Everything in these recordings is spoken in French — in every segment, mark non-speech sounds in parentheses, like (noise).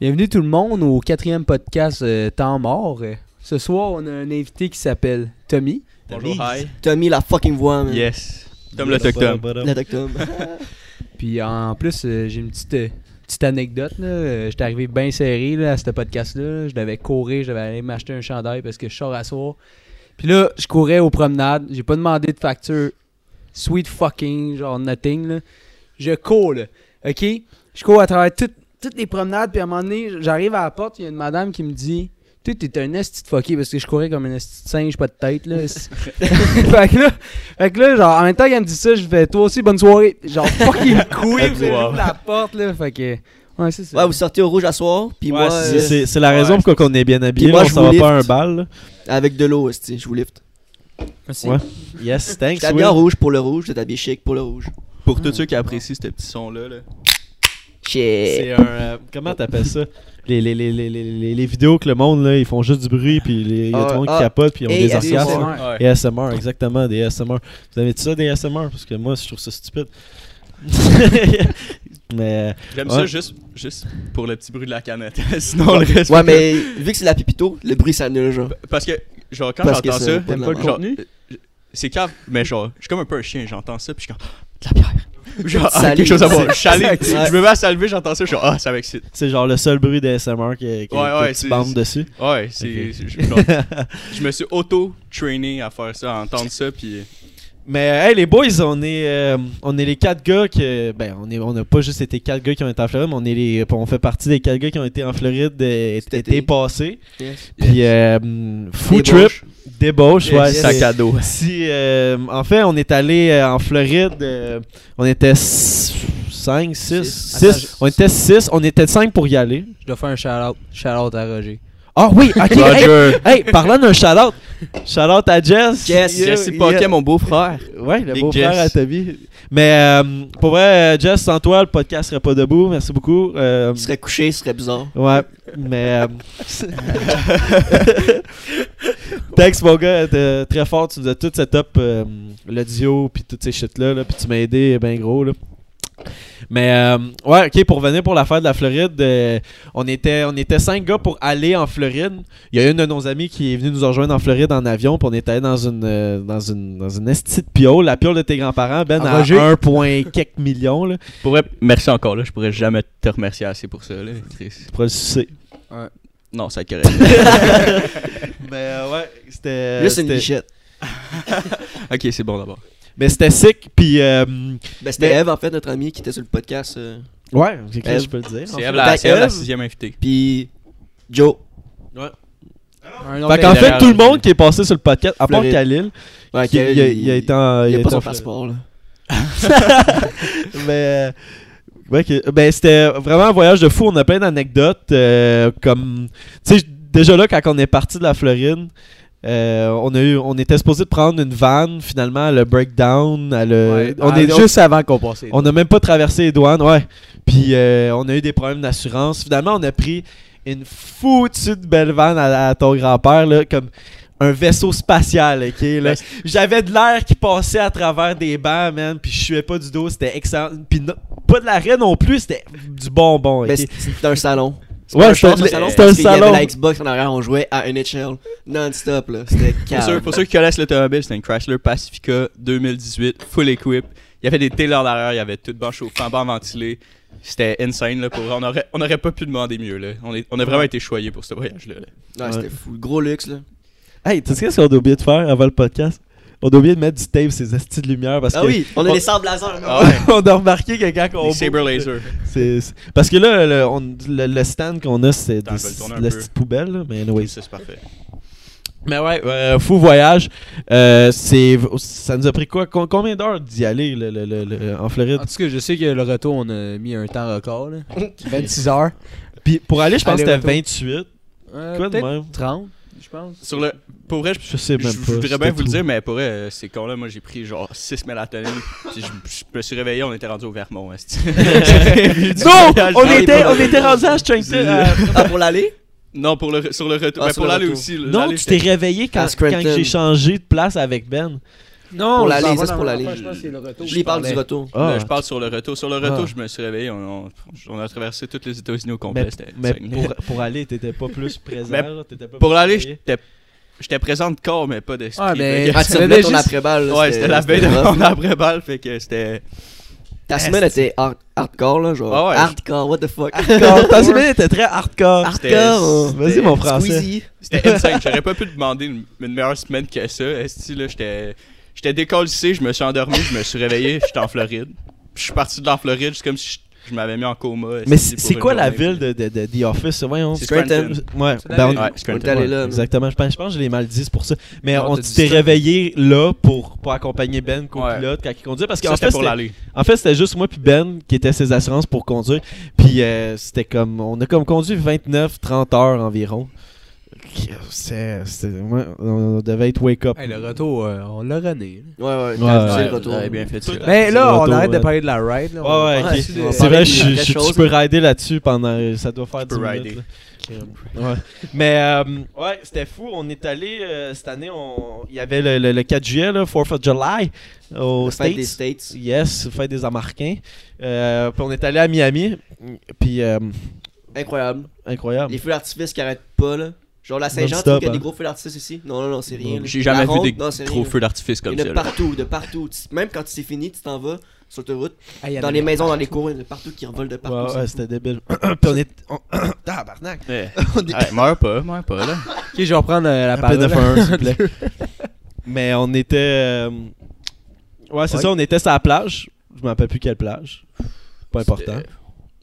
Bienvenue tout le monde au quatrième podcast euh, Temps mort. Euh, Ce soir, on a un invité qui s'appelle Tommy. Bonjour, hi. Tommy, la fucking voix, man. Yes. Tom l'autochtone. L'autochtone. Puis en plus, euh, j'ai une petite, euh, petite anecdote. là. Euh, J'étais arrivé bien serré là, à ce podcast-là. Je devais courir, je devais aller m'acheter un chandail parce que je sors à soir. Puis là, je courais aux promenades. J'ai pas demandé de facture. Sweet fucking, genre nothing. Là. Je cours, là. OK? Je cours à travers toutes, toutes les promenades. Puis à un moment donné, j'arrive à la porte. Il y a une madame qui me dit Tu t'es un esti de fucké parce que je courais comme un esti de singe, pas de tête. Là. (laughs) fait, que là, fait que là, genre, en même temps qu'elle me dit ça, je fais Toi aussi, bonne soirée. Genre, fucking (laughs) couille. j'ouvre la porte, là. Fait que. Ouais, c'est ça. Ouais, vous sortez au rouge à soir, puis Ouais, moi, c'est- euh, C'est c'est la raison Ouais. pourquoi on est bien habillé. Moi, on je s'en va pas un bal. là. avec de l'eau, esti, je vous lift. Merci. Ouais. Yes, thanks. J'étais habillé en rouge pour le rouge, j'étais habillé chic pour le rouge. Pour tous ceux qui apprécient ce petit son-là, là. Shit. C'est un. euh, comment t'appelles ça? Les, les, les, les, les, les vidéos que le monde, là, ils font juste du bruit, puis il y a Ah, tout le monde qui ah, capote, puis ils ont des ASMR. orgasmes. Et ASMR, exactement, des ASMR. Vous avez ça, des ASMR Parce que moi, je trouve ça stupide. (laughs) mais. J'aime Ouais. ça juste, juste pour le petit bruit de la canette. (laughs) Sinon, le reste. Ouais, mais vu que c'est la pipito, le bruit s'annule, genre. Parce que, genre, quand Parce que j'entends ça vaut pas merde. contenu? c'est cave, mais genre, je suis comme un peu un chien, j'entends ça, puis je suis comme, de la bière. Genre, ah, quelque chose à voir. Je suis allé- Ouais. je me mets à saliver, j'entends ça, je suis ah, ça m'excite. C'est genre le seul bruit d'ASMR qui, qui, Ouais, ouais, bande dessus. Ouais, c'est. Je me suis (laughs) auto-trainé à faire ça, à entendre ça, puis. Mais hey les boys, on est euh, on est les quatre gars que ben on est on n'a pas juste été quatre gars qui ont été en Floride, mais on est les on fait partie des quatre gars qui ont été en Floride euh, Cet été été. passé. Yes. Puis euh, food trip, Débauche. ouais, Sac à dos. Si euh, en fait, on est allé euh, en Floride, euh, on était 5 6 Six. 6, Attends, je- on était 6, on était 5 pour y aller. Je dois faire un shout-out. Shout-out à Roger. Ah oui, OK. hey, Roger. hey, parlant d'un shout-out. Shout-out à Jess. Jess, Yeah, Jesse yeah. Pocket, mon beau-frère. Ouais, le beau-frère à Toby. Mais euh, pour vrai, Jess, sans toi, le podcast serait pas debout. Merci beaucoup. Euh, Il serait couché, ce serait bizarre. Ouais, mais. euh, (laughs) Thanks, mon gars. t'es très fort. Tu nous as tout set up euh, l'audio, puis toutes ces shit-là. Là, puis tu m'as aidé bien gros. Là. Mais, euh, ouais, ok, pour venir pour l'affaire de la Floride, euh, on, était, on était cinq gars pour aller en Floride. Il y a une de nos amis qui est venue nous rejoindre en Floride en avion, puis on est allé dans une, euh, dans une, dans une esti de piole, la piole de tes grands-parents, Ben, à Roger. 1, point quelques millions. Là. Pour vrai, merci encore, là. Je pourrais jamais te remercier assez pour ça, là. Chris. Tu pourras le sucer. Non, c'est correct. (laughs) Mais, euh, ouais, c'était. Juste une c'était- lichette. (laughs) ok, c'est bon d'abord. Mais c'était sick, puis. euh, Ben, c'était Mais- Eve, en fait, notre amie qui était sur le podcast. euh, ouais, c'est je peux le dire. en C'est fait. Eve la, Ben, c'est Eve la sixième invitée. Puis Joe. Un Fait qu'en fait, tout le monde qui est passé sur le podcast, à part. Khalil, Ouais, qui, il, a, il a été en. il il a pas son passeport, là. (laughs) Mais. euh, ouais, que- ben, c'était vraiment un voyage de fou. On a plein d'anecdotes. euh, comme. Tu sais, déjà là, quand on est parti de la Floride. Euh, on, a eu, on était supposé de prendre une van, finalement, le breakdown. A- Ouais, on, ah, est, juste avant qu'on passe. On n'a même pas traversé les douanes, ouais. Puis euh, on a eu des problèmes d'assurance. Finalement, on a pris une foutue de belle vanne à, à ton grand-père, là, comme un vaisseau spatial, ok? Là. J'avais de l'air qui passait à travers des bancs, man, puis je suais pas du dos, c'était excellent. Puis no- pas de l'arrêt non plus, c'était du bonbon, ok? Ben, c'était- c'était un salon. Ouais, c'était salon, un parce qu'il y avait salon. la Xbox en arrière, on jouait à NHL non-stop, là. C'était (laughs) Pour calme. ceux, pour ceux qui connaissent l'automobile, c'était une Chrysler Pacifica 2018, full equip. Il y avait des télés en arrière, il y avait tout banc chauffant, banc ventilé. C'était insane, là, pour vrai. On aurait, on aurait pas pu demander mieux, là. On, est, on a vraiment été choyés pour ce voyage-là. là. Ouais, c'était fou. Gros luxe, là. Hey, tu sais qu'est-ce qu'on a oublié de faire avant le podcast? On a oublié de mettre du tape, ces astis de lumière, parce Ah que oui, on a on- les sables laser. (laughs) Ah ouais, on a remarqué que quand on les Saber Laser. C'est- Parce que là, le, on- le- le stand qu'on a, c'est Attends, des- la petite poubelle, là, mais anyway. C'est parfait. Mais ouais, euh, fou voyage. Euh, c'est, ça nous a pris quoi? Com- Combien d'heures d'y aller le- le- le- le- en Floride? En tout cas, je sais que le retour, on a mis un temps record. Là. (laughs) 26 heures. Puis pour aller, je pense que c'était Aller-retour. 28. Euh, Quoi de même? 30, je pense. Sur le, pour vrai, je, Je sais je, même je pas. voudrais bien vous le dire, mais pour vrai, euh, c'est con là. Moi, j'ai pris genre 6 mélatonine. (laughs) puis je, je me suis réveillé, on était rendu au Vermont. Non (laughs) (laughs) Voyage On était, on était rendu à Strength. euh, Ah, pour l'aller? Non, pour le, sur le retour. Ah, mais sur pour le l'aller retour. aussi. non, tu t'es réveillé quand, quand j'ai changé de place avec Ben. Non, Pour je l'aller, ça, c'est pour l'aller. Je pense que c'est le retour. Je lui parle du retour. Ah, Là, je parle sur le retour. Sur le retour, Ah. je me suis réveillé. On, on- on a traversé tous les États-Unis au complet. Mais pour, pour aller, t'étais pas plus (laughs) présent. Pas Pour réveillé? j'étais j'étais présent de corps, mais pas d'esprit. Ah, mais- Ah, tu revenais venait ton juste- après-balle. Ouais, c'était la veille de mon après-balle, fait que c'était. Ta semaine était hard- hardcore, là, genre. Ah ouais. Hardcore, what the fuck? Hardcore. Ta (laughs) semaine était très hardcore. Hardcore. Vas-y, mon français. Squeezie. C'était insane. (laughs) J'aurais pas pu demander une, une meilleure semaine que ça. Esti, là, j'étais. J'étais décollissé, je me suis endormi, je me suis réveillé, j'étais en Floride. Puis je suis parti de la Floride, c'est comme si je, je m'avais mis en coma. Mais c'est quoi la ville de, de, de The Office? Voyons. C'est Scranton. Scranton. Ouais, ben, on- Ouais, On Scranton. est allé Ouais, là. Exactement. Je pense, je pense que je l'ai mal dit, c'est pour ça. Mais Non, on t'es réveillé là pour, pour accompagner Ben, copilote, quand il conduisait. Parce qu'en c'était fait, pour c'était- l'aller. en fait, c'était juste moi puis Ben qui étaient ses assurances pour conduire. Puis euh, c'était comme. On a comme conduit 29-30 heures environ. C'est. ouais, on devait être wake up. Hey, le retour, euh, on l'a rené. Ouais, ouais, le retour. bien fait ça. Mais C'est là, le on retour, arrête de ouais. parler de la ride. Là. Ouais, ouais, va ok. passer de- On va C'est vrai, je, je- tu peux rider là-dessus pendant. Ça doit faire Tu 10 peux minutes. rider. là. Ouais. (laughs) Mais euh, ouais, c'était fou. On est allé euh, cette année. On... Il y avait le, le- le 4 juillet, là, 4th of July, au La fête des States. States. Yes, fête des Américains. Euh, puis on est allé à Miami. Puis euh, Incroyable. incroyable. Les feux d'artifice qui arrêtent pas, là. Genre la Saint-Jean, tu qu'il y a hein. des gros feux d'artifice ici? Non, non, non, c'est rien. J'ai jamais vu des gros feux d'artifice comme ça. là. partout, de partout. Tu- Même quand c'est fini, tu t'en vas sur l'autoroute, en dans les maisons, dans les cours, il y en a partout qui revolent de partout. ouais, c'était débile. (coughs) puis on est. (coughs) Tabarnak! (laughs) Meurs pas, meurs pas, là. Ok, je vais reprendre euh, la parole. 911, s'il vous (laughs) plaît. Mais on était. euh, Ouais, c'est ça, on était sur la plage. Je me rappelle plus quelle plage. Pas important.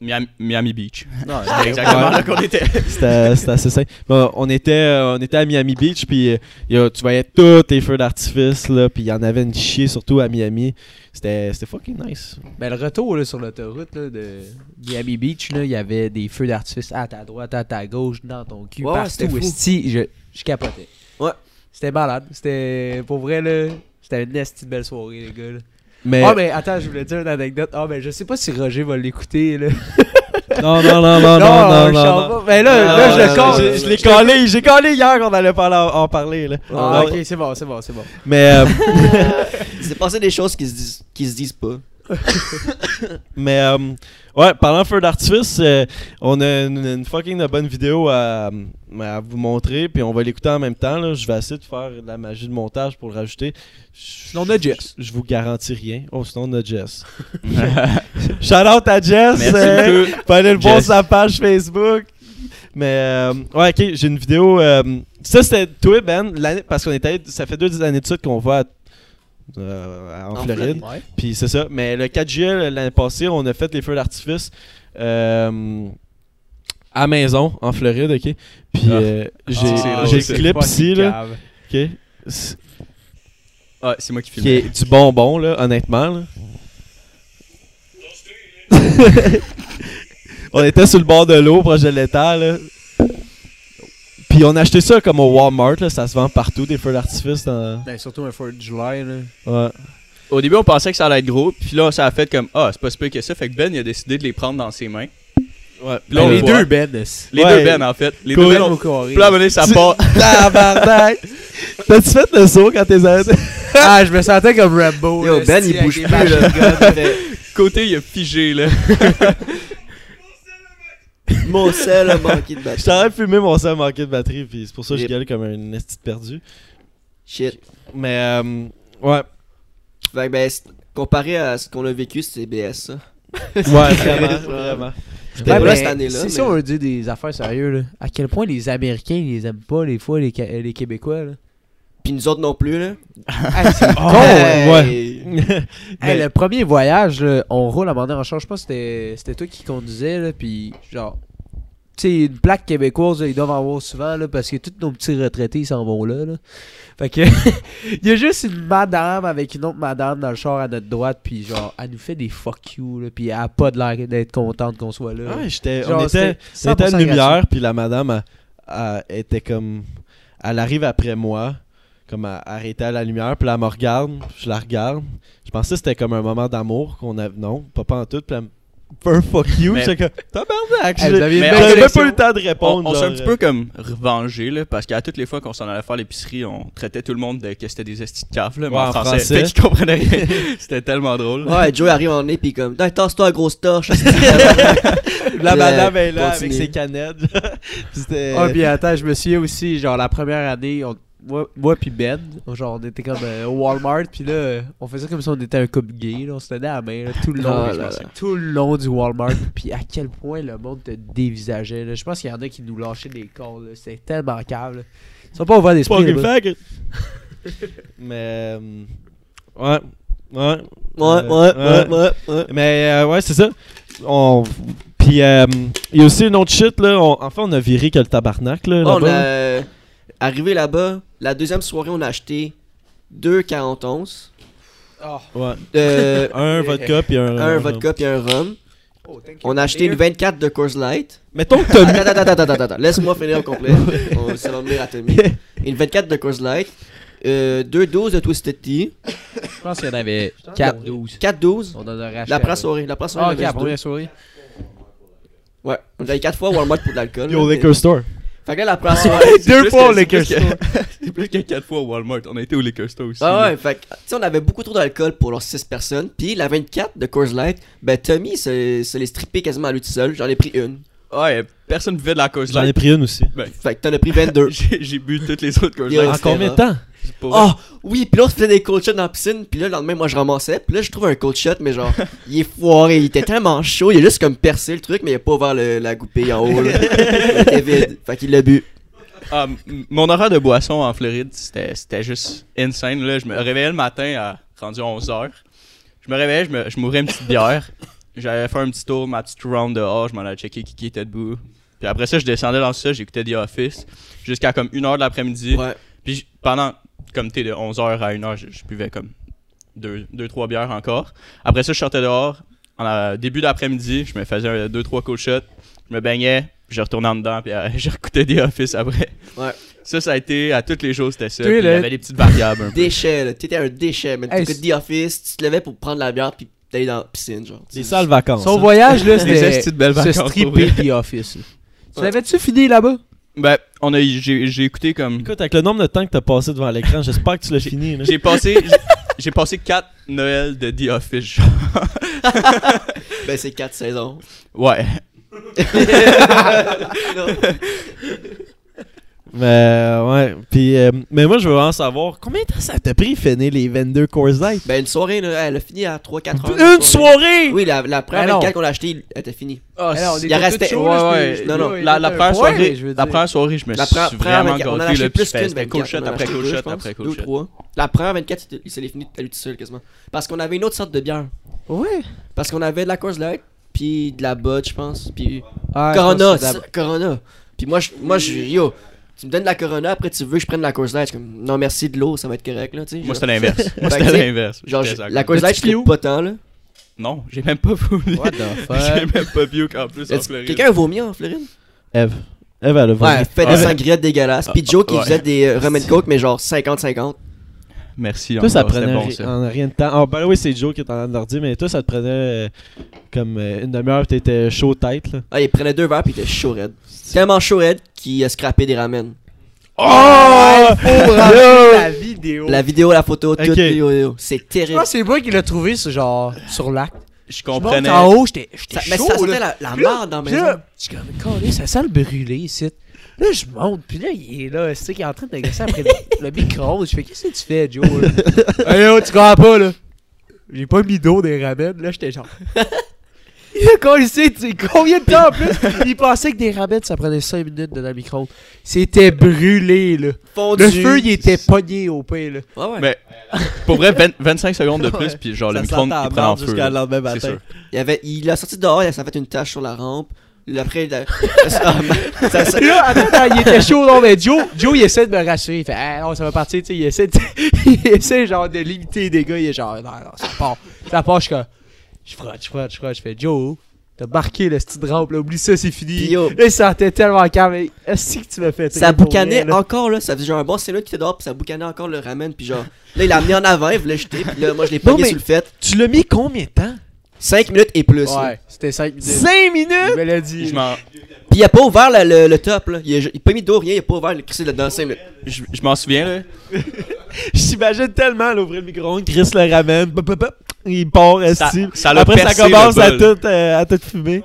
C'était Miami, Miami Beach. Non, (laughs) C'est exactement Ouais. là qu'on était. (laughs) C'était c'était assez simple. Bon, on, était, euh, on était à Miami Beach, puis euh, il y a- tu voyais tous les feux d'artifice, là, puis il y en avait une chier, surtout à Miami. C'était c'était fucking nice. Ben, le retour là, sur l'autoroute de Miami Beach, là, il y avait des feux d'artifice à ta droite, à ta gauche, dans ton cul, Ouais, partout. c'était fou. esti, je, je capotais. Ouais. C'était malade. C'était, pour vrai, là, c'était une esti de belle soirée, les gars. là. Mais, Ah, mais attends, je voulais dire une anecdote. Ah, ben, je sais pas si Roger va l'écouter, là. (laughs) non, non, non, non, non, non, non. Ben là, Non, là, je non, le non, compte. non, Je, je l'ai collé, j'ai collé hier qu'on allait parler, en, en parler. Là. Ah, ok, c'est bon, c'est bon, c'est bon. Mais, euh, (laughs) Il s'est passé des choses qui se disent, qui se disent pas. (laughs) mais euh, ouais, parlant de feu d'artifice, euh, on a une, une fucking bonne vidéo à, à vous montrer, puis on va l'écouter en même temps. Là. Je vais essayer de faire de la magie de montage pour le rajouter. Sinon, on a Jess. Je, je vous garantis rien. Oh, sinon, on a Jess. (laughs) Shout out à Jess. Merci euh, aller le voir sur sa page Facebook. Mais euh, ouais, ok, j'ai une vidéo. euh, ça, c'était toi, Ben, parce qu'on était. Ça fait deux années de suite qu'on va à- euh, en, En Floride. Ouais. Puis c'est ça. Mais le 4 juillet, l'année passée, on a fait les feux d'artifice euh, à maison, en Floride, ok? Puis Ah. euh, j'ai Ah, j'ai le clip ici, là. Ok? C'est- Ah, c'est moi qui filme. Qui est du bonbon, là, honnêtement. Là. (laughs) on était sur le bord de l'eau, proche de l'étang, là. Puis on a acheté ça comme au Walmart, là. Ça se vend partout, des feux d'artifice. Dans... Ben, surtout un 4 July, là. Ouais. Au début, on pensait que ça allait être gros, puis là, ça a fait comme Ah, c'est pas si peu que ça. Fait que Ben, il a décidé de les prendre dans ses mains. Ouais. Puis là, on Ben, les voit. deux Ben. Les Ouais. deux Ben, en fait. Les deux Ben, Ben on... Puis là, à un moment donné, ça Tu- part. (laughs) Tabarnak! T'as-tu fait le saut quand t'es arrêté? (laughs) Ah, je me sentais comme Rambo. Yo, là, Ben, il bouge plus, là. Côté, il a figé, là. (laughs) (laughs) Mon sel a manqué de batterie. Je t'aurais fumé mon sang manqué de batterie, puis c'est pour ça que je gueule comme un esti perdu. Shit. Mais, euh, ouais. Fait que, ben, c'est- comparé à ce qu'on a vécu, c'est BS, ça. Ouais, (laughs) vraiment, vraiment. J'étais Ouais, mais là cette année-là. Si, si mais- on veut dire des affaires sérieuses, là, à quel point les Américains, ils les aiment pas, les fois, les, les Québécois, là. Puis nous autres non plus, là. (laughs) (laughs) Hey, c'est con, Oh, là. Hey. Hey, Mais- le premier voyage, là, on roule à un moment donné en charge. Je pense que c'était c'était toi qui conduisais, là, puis genre... Tu sais, une plaque québécoise, là, ils doivent en avoir souvent, là, parce que tous nos petits retraités, ils s'en vont là, là. Fait que... (laughs) Il y a juste une madame avec une autre madame dans le char à notre droite, puis genre, elle nous fait des fuck you, là, puis elle a pas de l'air d'être contente qu'on soit là. Ouais, j'étais, Genre, on était, c'était on était à 100% une lumière, puis la madame elle- elle était comme. Elle arrive après moi, comme à- arrêtée à la lumière, puis là, elle me regarde, je la regarde. Je pensais que c'était comme un moment d'amour qu'on avait. Non, pas, pas en tout. Puis elle, (laughs) un fuck you. Mais- J'étais comme, tabarnak. Eh, J'avais même pas eu le temps de On, répondre. on s'est un petit peu comme revengé, là, parce qu'à toutes les fois qu'on s'en allait faire l'épicerie, on traitait tout le monde de que c'était des estis de caf, là, mais en en français. français. (laughs) Fait qu'ils comprenaient rien. (laughs) c'était tellement drôle. Ouais, Joe arrive en nez pis comme, tasse-toi, grosse torche. La madame est là avec ses canettes. Puis C'était. Ah, puis attends, je me souviens aussi, genre, la première année, on- moi, moi puis Ben, genre, on était comme euh, au Walmart, puis là, on faisait comme si on était un couple gay, là, on se tenait à la main, là, tout le long, Ah là là. tout le long du Walmart, (laughs) puis à quel point le monde te dévisageait, là. Je pense qu'il y en a qui nous lâchaient des calls, là. C'était tellement là. Ils sont pas ouverts d'esprit. (laughs) Mais. euh, Ouais. Ouais. Ouais, Euh, ouais, ouais, ouais, ouais. Mais euh, ouais, c'est ça. On... Puis euh, il y a aussi une autre shit là. On... Enfin, on a viré que le tabarnak là. On là-bas. a euh, arrivé là-bas. La deuxième soirée, on a acheté deux 41. Ouais. Euh, (laughs) Un vodka puis un. un vodka puis un rhum. On a acheté une 24 de Coors Light. Mettons que t'as mis. Attends, attends, attends, attends. Laisse-moi finir au complet. (laughs) On- Ça va venir à Tommy. Une 24 de Coors Light. Euh, deux doses de Twisted Tea. Je pense qu'il y en avait 4-12. 4 doses. On en a racheté. La première soirée. La première soirée, Ah, on ok, avait la première soirée. Ouais. On a eu 4 fois Walmart pour de l'alcool. Yo, liquor store. Fait que là, la première soirée. Deux plus fois que- au liquor c'est plus store. (laughs) (laughs) C'est plus que 4 fois au Walmart. On a été au liquor store aussi. Ah là. ouais, fait que, tu sais, on avait beaucoup trop d'alcool pour leurs 6 personnes. Puis la 24 de Coors Light, ben Tommy se, se les strippé quasiment à lui tout seul. J'en ai pris une. Ouais, personne buvait de la cause J'en ai pris une aussi. Fait que t'en as pris 22. (laughs) J'ai j'ai bu toutes les autres cause Yo, En combien de temps? Oh, oui, puis là, on se faisait des cold shots dans la piscine, puis là, le lendemain, moi, je ramassais, puis là, je trouve un cold shot, mais genre, (laughs) il est foiré, il était tellement chaud, il a juste comme percé le truc, mais il a pas ouvert le- la goupille en haut, là. (laughs) Il était vide, fait qu'il l'a bu. Ah, m- mon horaire de boisson en Floride, c'était c'était juste insane. Là. Je me réveillais le matin à rendu 11h. Je me réveillais, je me- je m'ouvrais une petite bière. J'allais faire un petit tour, ma petite round dehors, je m'en allais checker qui, qui était debout. Puis après ça, je descendais dans ça, j'écoutais The Office jusqu'à comme 1h de l'après-midi. Ouais. Puis pendant, comme t'es de 11h à 1h, je, je buvais comme 2-3 bières encore. Après ça, je sortais dehors. En euh, début d'après-midi, je me faisais 2-3 cold shots. Je me baignais, je retournais en dedans, puis euh, (laughs) je réécoutais The Office après. Ouais. Ça, ça a été, à tous les jours, c'était ça. Puis Il y avait des petites variables un peu. Déchet, là. T'étais un déchet, mais Hey, t'écoutes The Office, tu te levais pour prendre la bière, puis t'allais dans la piscine, genre. Des sales vacances. Son hein. voyage, là, Des c'était se stripper. The Office. là. (laughs) Tu Ouais. l'avais-tu fini là-bas? Ben, on a, j'ai, écouté comme. Écoute, avec le nombre de temps que t'as passé devant l'écran, j'espère que tu l'as fini. là. J'ai passé, (laughs) j'ai, j'ai passé 4 Noëls de The Office. genre. (laughs) Ben, c'est 4 saisons. Ouais. Non. Mais ouais. Puis, euh, mais moi, je veux vraiment savoir combien de temps ça t'a pris finir les 22 Coors Light Ben, une soirée, là, elle a fini à 3-4 heures. Une soirée? Oui, la, la première non. 24 qu'on a acheté, elle était finie. Ah, Alors, on il était en restait- tous chauds, Ouais, ouais. Non, non. La, la première point, soirée, je veux la dire. première soirée, je me La suis pre- première vraiment 24, on a gâté. acheté là, plus qu'une C'était cold 24, shot on en a après acheté deux, shot je pense. après Deux cold ou shot. trois. La première 24, il- il s'est fini à lui tout seul quasiment. Parce qu'on avait une autre sorte de bière. Ouais. Parce qu'on avait de la Coors Light, puis de la Bud, je pense, puis je Corona, c'est- Corona. Puis moi, je, moi, je, yo, tu me donnes de la Corona, après tu veux que je prenne de la Coors Light, comme, non merci de l'eau, ça va être correct là, tu sais. Moi, c'était l'inverse. (laughs) Moi, c'était l'inverse. Genre, la Coors Light, je pas tant là. Non, j'ai même pas voulu. What the (laughs) J'ai fuck? même pas bu en plus en Floride. Quelqu'un a vomi en Floride? Eve. Eve, elle a Ouais, vomi. elle fait Ah, des ouais. sangrias dégueulasses. Puis Joe qui Ouais. faisait des euh, rum and coke, mais genre 50-50. Merci. Toi, ça encore, prenait bon, ça. en rien de temps. Ah, ben oui, c'est Joe qui est en dire, mais toi, ça te prenait euh, comme euh, une demi-heure, t'étais chaud tête, là. Ah, il prenait deux verres puis il était chaud raide. Tellement chaud raide qu'il a scrappé des ramen. Oh! La vidéo. La vidéo, la photo, tout, Ok. yo, yo, c'est Je terrible. c'est moi qui l'ai trouvé sur genre sur l'acte. Je Je comprenais. en haut, j'étais Ça- mais chaud. ça sentait la, la merde dans la maison. je suis comme, ça sent le brûlé ici. Là, je monte, puis là, il est là, c'est qu'il est en train de négocier après le, (laughs) le micro. Je fais, qu'est-ce que tu fais, Joe? (laughs) hey, yo, tu comprends pas, là? J'ai pas mis d'eau des ramen. Là, j'étais genre. (laughs) Il a collé, tu sais, combien de temps en plus? Il pensait que des ramen, ça prenait 5 minutes dans le micro. C'était brûlé, là. Fondu. Le feu, il était pogné au pain, là. Ouais, ouais. Mais pour vrai, 20 25 secondes de plus, puis genre le Ça la il prend en feu. jusqu'à le là. lendemain C'est matin. sûr. Il, avait, il a sorti dehors, il a fait une tache sur la rampe. Là, Après, il a- (laughs) ça, ça- là, attends, attends, il était chaud, non, mais Joe, Joe, il essaie de me rassurer. Il fait, ah non, ça va partir, tu sais. Il essaie, de, (laughs) il essaie, genre, de limiter les dégâts. Il est genre, non, non, ça part. Ça part, je suis comme, je frotte, je frotte, je frotte. Je fais, Joe, t'as marqué le style rampe, là, oublie ça, c'est fini. Yo, Là, il sentait tellement calme. Est-ce que tu m'as fait ça boucanait là? encore, là. Ça faisait genre un bon minutes qui était dehors, puis ça boucanait encore le ramen. Puis genre, là, il l'a amené en avant, il voulait jeter. Puis là, moi, je l'ai pogné mais- sur le fait. Tu l'as mis combien de temps? 5 minutes et plus. là. Ouais, c'était 5 minutes. 5 minutes! Il me dit. Je m'en- Puis il a pas ouvert le, le- le top, là. Il a, il a pas mis d'eau, rien, il a pas ouvert le crissé là-dedans 5 minutes. je- je m'en souviens, là. (laughs) J'imagine tellement l'ouvrir le micro-ondes, Chris le ramène, il part, Ça- ça Après, ça commence le à tout, euh, à tout fumer.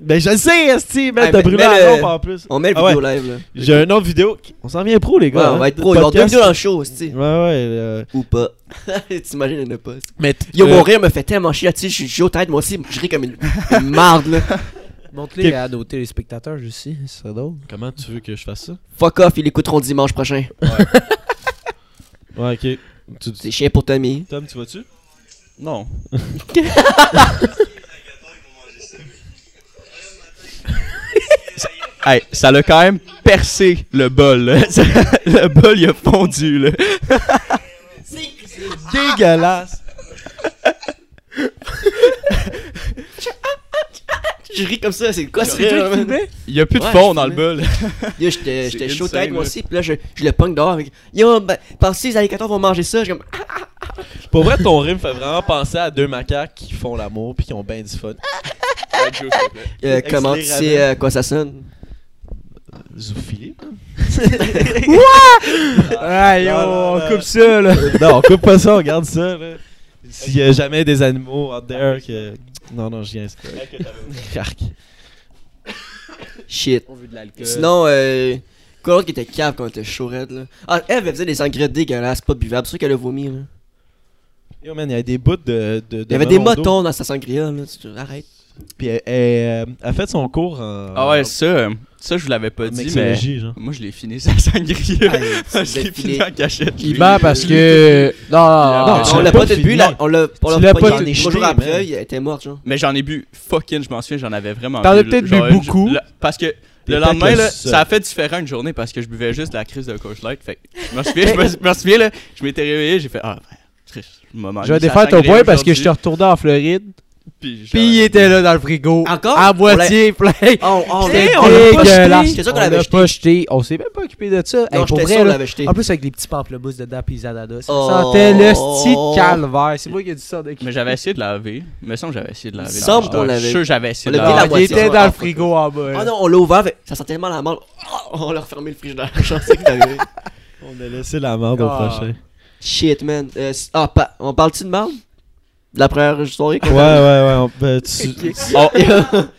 Ben, je le sais, esti, mais t'as brûlé la lampe en plus. On met le Ah ouais. vidéo live, là. J'ai un autre vidéo. On s'en vient pro, les Ouais, gars. on hein. va être pro. Il va y avoir deux vidéos dans le show, c'ti. Ouais, ouais. euh, Ou pas. (laughs) T'imagines, il y en a pas. Mais Yo, euh, mon rire me fait tellement chier là-dessus. Je suis- je suis au tête, moi aussi. Je ris comme une, une marde, là. (laughs) Montre-les Ok. à nos téléspectateurs aussi, ce serait drôle. Comment tu veux que je fasse ça? Fuck off, ils l'écouteront dimanche prochain. Ouais, (laughs) ok. Tu, C'est chien pour Tommy. Tom, tu vas-tu? Non. Hey, ça l'a quand même percé le bol. là. (laughs) le bol, il a fondu. Là. (laughs) Dégueulasse! (laughs) Je ris comme ça, c'est quoi ce C'est filmais? Il y a plus de Ouais, fond dans le bol. Yo, j'étais C'est j'étais chaud tête moi aussi, puis là je, je le punk dehors avec Yo, ben, pensez les alligators vont manger ça, je suis comme ah, Pour vrai, ton rime fait vraiment penser à deux macaques qui font l'amour puis qui ont bien du fun. euh, comment tu sais euh, quoi ça sonne? Zoophilie? (laughs) Ouais, yo, Non, non, on coupe ça, là. (laughs) non, on coupe pas ça, on garde ça, là. S'il y a jamais des animaux out there que. Non, non, je viens. (laughs) Arc. Shit. On veut de l'alcool. Sinon, euh, quoi d'autre qui était cave quand on était chaud raide, là Ah, Eve, elle faisait des engrais dégueulasses, pas buvables, c'est sûr qu'elle a vomi là. Yo, man, il y avait des bouts de. de, Il y avait des motons dans sa sangria là, arrête. Puis elle, elle, euh, a fait son cours en. Ah ouais, ça, euh, ça je vous l'avais pas dit, mais genre. moi je l'ai fini sa sangria. Hey, je l'ai fini en cachette. Il lui. parce que. Non, non, Ah, non. On l'a pas tout bu, là, on l'a pas tout Trois jours après, il était mort genre. Mais j'en ai bu fucking, je m'en souviens, j'en avais vraiment T'en as bu, peut-être bu beaucoup. parce que le lendemain, le là, ça a fait différent une journée parce que je buvais juste la crise de Coach Light. Fait que je me souviens, je me, souviens, là, je m'étais réveillé, j'ai fait Ah, je vais défaire ton point parce que je suis retourné en Floride. Puis, Puis il était là dans le frigo. Encore? À moitié plein. Oh, oh, C'était on l'a pas dégueulasse. jeté. C'est sûr qu'on On l'avait l'a jeté. pas jeté. On s'est même pas occupé de ça. Hey, Non, pour j'étais vrai, sûr on là, l'avait jeté. En plus, avec les petits pamplemousses dedans pis les ananas. Ça Oh. sentait le style calvaire. C'est moi qui ai dit ça de Mais j'avais essayé de laver. Il me semble que j'avais essayé de laver. Semble Je qu'on suis l'avait- sûr que j'avais essayé On de l'a laver. la Ah, il moitié, était dans le Ah, frigo en bas. Ah là. non, on l'a ouvert, fait- ça sentait tellement la mort. On l'a refermé le frigidaire. (laughs) Je sais que t'avais. On a laissé la merde au Ah. prochain. Shit, man. Euh, ah, pa- on parle-tu de merde? De la première soirée Ouais, ouais, ouais. On, ben, tu- (laughs) Oh,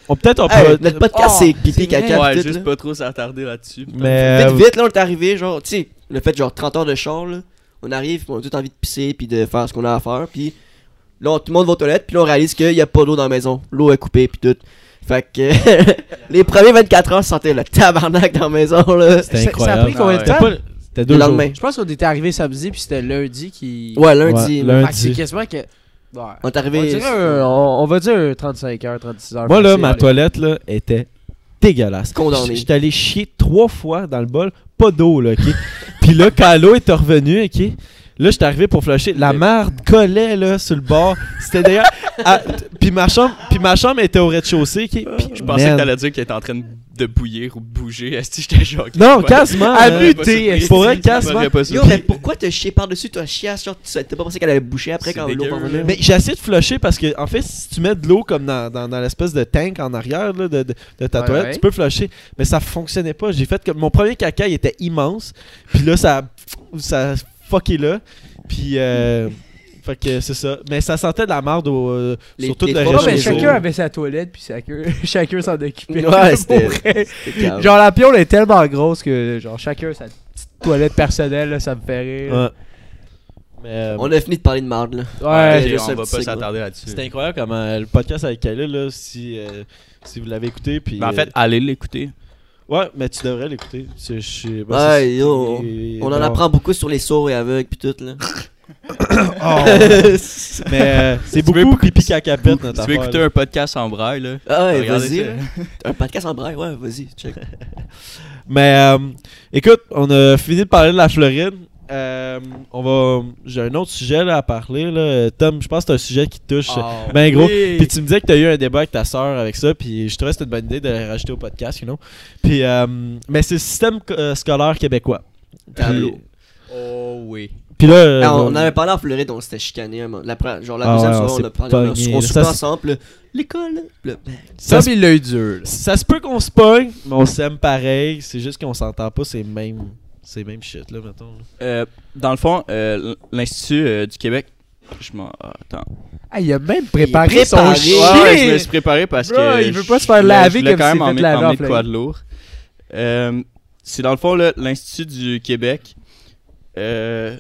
on- peut-être (laughs) on peut. (laughs) Hey, notre podcast, Oh, c'est pipi, caca, ouais, juste là. pas trop s'attarder là-dessus. mais. Vite, euh, vite, là, on est arrivé, genre, tu sais, on a fait genre 30 heures de char, là. On arrive, pis on a tout envie de pisser, puis de faire ce qu'on a à faire, puis là, on- tout le monde va aux toilettes, puis là, on réalise qu'il y a pas d'eau dans la maison. L'eau est coupée, puis tout. Fait que les premiers 24 heures, sentait le tabarnak dans la maison, là. C'était Ça- ça a incroyable. pris combien de temps? C'était deux Le jours. lendemain. Je pense qu'on était arrivé samedi puis c'était lundi qui. Ouais, lundi. Ouais, lundi. Ah, c'est quasiment que. Ouais. On est On, arrivé. dirait un- on, on va dire 35 heures, 36 heures. Moi, là, facile. ma toilette, là, était dégueulasse. Condamné. J'étais allé chier trois fois dans le bol, pas d'eau, là, ok? (laughs) Puis là, quand l'eau est revenue, ok? Là, j'étais arrivé pour flusher. La merde collait, là, sur le bord. C'était d'ailleurs. à- Puis ma chambre, puis ma chambre était au rez-de-chaussée, ok? Puis, Je pensais man. que t'allais dire qu'elle était en train de- bouillir ou de bouger. (laughs) Est-ce que j'étais choqué? Non, quasiment. À euh, buter, pour vrai, quasiment. pas Yo, surpris. mais pourquoi t'as chié par-dessus toi chiasse, genre, tu- t'as pas pensé qu'elle allait boucher après C'est quand l'eau dégueu? Mais j'ai essayé de flusher parce que, en fait, si tu mets de l'eau comme dans, dans, dans l'espèce de tank en arrière là, de, de, de ta Ouais, toilette, ouais. tu peux flusher. Mais ça fonctionnait pas. J'ai fait que mon premier caca il était immense. Puis là, ça, ça fucké là. Puis, euh, fait que c'est ça. Mais ça sentait de la merde au, euh, Les- sur tout les le trois Non, reste mais chacun avait sa toilette puis chacun, (laughs) chacun s'en occupait. Ouais, c'était-. Genre la piole est tellement grosse que genre chacun sa petite toilette personnelle, là, ça me fait rire. Ouais. Mais, euh, On a fini de parler de marde, là. Ouais. On va pas s'attarder là-dessus. C'était incroyable comment euh, le podcast avec Khalil, là, si, euh, si vous l'avez écouté. Puis, Mais en euh, fait, allez l'écouter. Ouais, mais tu devrais l'écouter. C'est- je sais- bah, Ouais, yo, On en bon. apprend beaucoup sur les sourds et aveugles pis tout, là. (coughs) Oh. (coughs) mais euh, c'est beaucoup pipi notre Tu veux affaire, écouter là. un podcast en braille, là? Ah ouais, vas-y. Un podcast en braille, ouais, vas-y, check. (laughs) Mais euh, écoute, on a fini de parler de la Floride. Euh, on va. J'ai un autre sujet là, à parler. Là. Tom, je pense que c'est un sujet qui te touche Oh, ben gros. oui. Puis tu me disais que tu as eu un débat avec ta soeur avec ça. Puis je trouvais que c'était une bonne idée de le rajouter au podcast, you know. Puis, euh, mais c'est le système euh, scolaire québécois. Puis-. Oh oui. Puis là, euh, Ah, on, on avait parlé en Floride, on s'était chicané. La, genre la Ah deuxième ouais, on soirée, on, s'est a parlé, on, on c'est- ensemble. L'école, ça, pis l'œil dur. là. ça se peut qu'on se pogne, mais on s'aime pareil. C'est juste qu'on s'entend pas ces mêmes, ces mêmes shit là, mettons. là. Euh, dans le fond, euh, l'Institut euh, du Québec, je m'en. ah, Attends. Ah, il a même préparé, Il est son préparé. chien. Ouais, ouais, je me suis préparé parce Bro, que. il veut je- pas se faire voulais- laver je voulais comme quand s'il même fait emmener, laver emmener de quoi de lourd. Euh, c'est dans le fond là, l'Institut du Québec. Euh,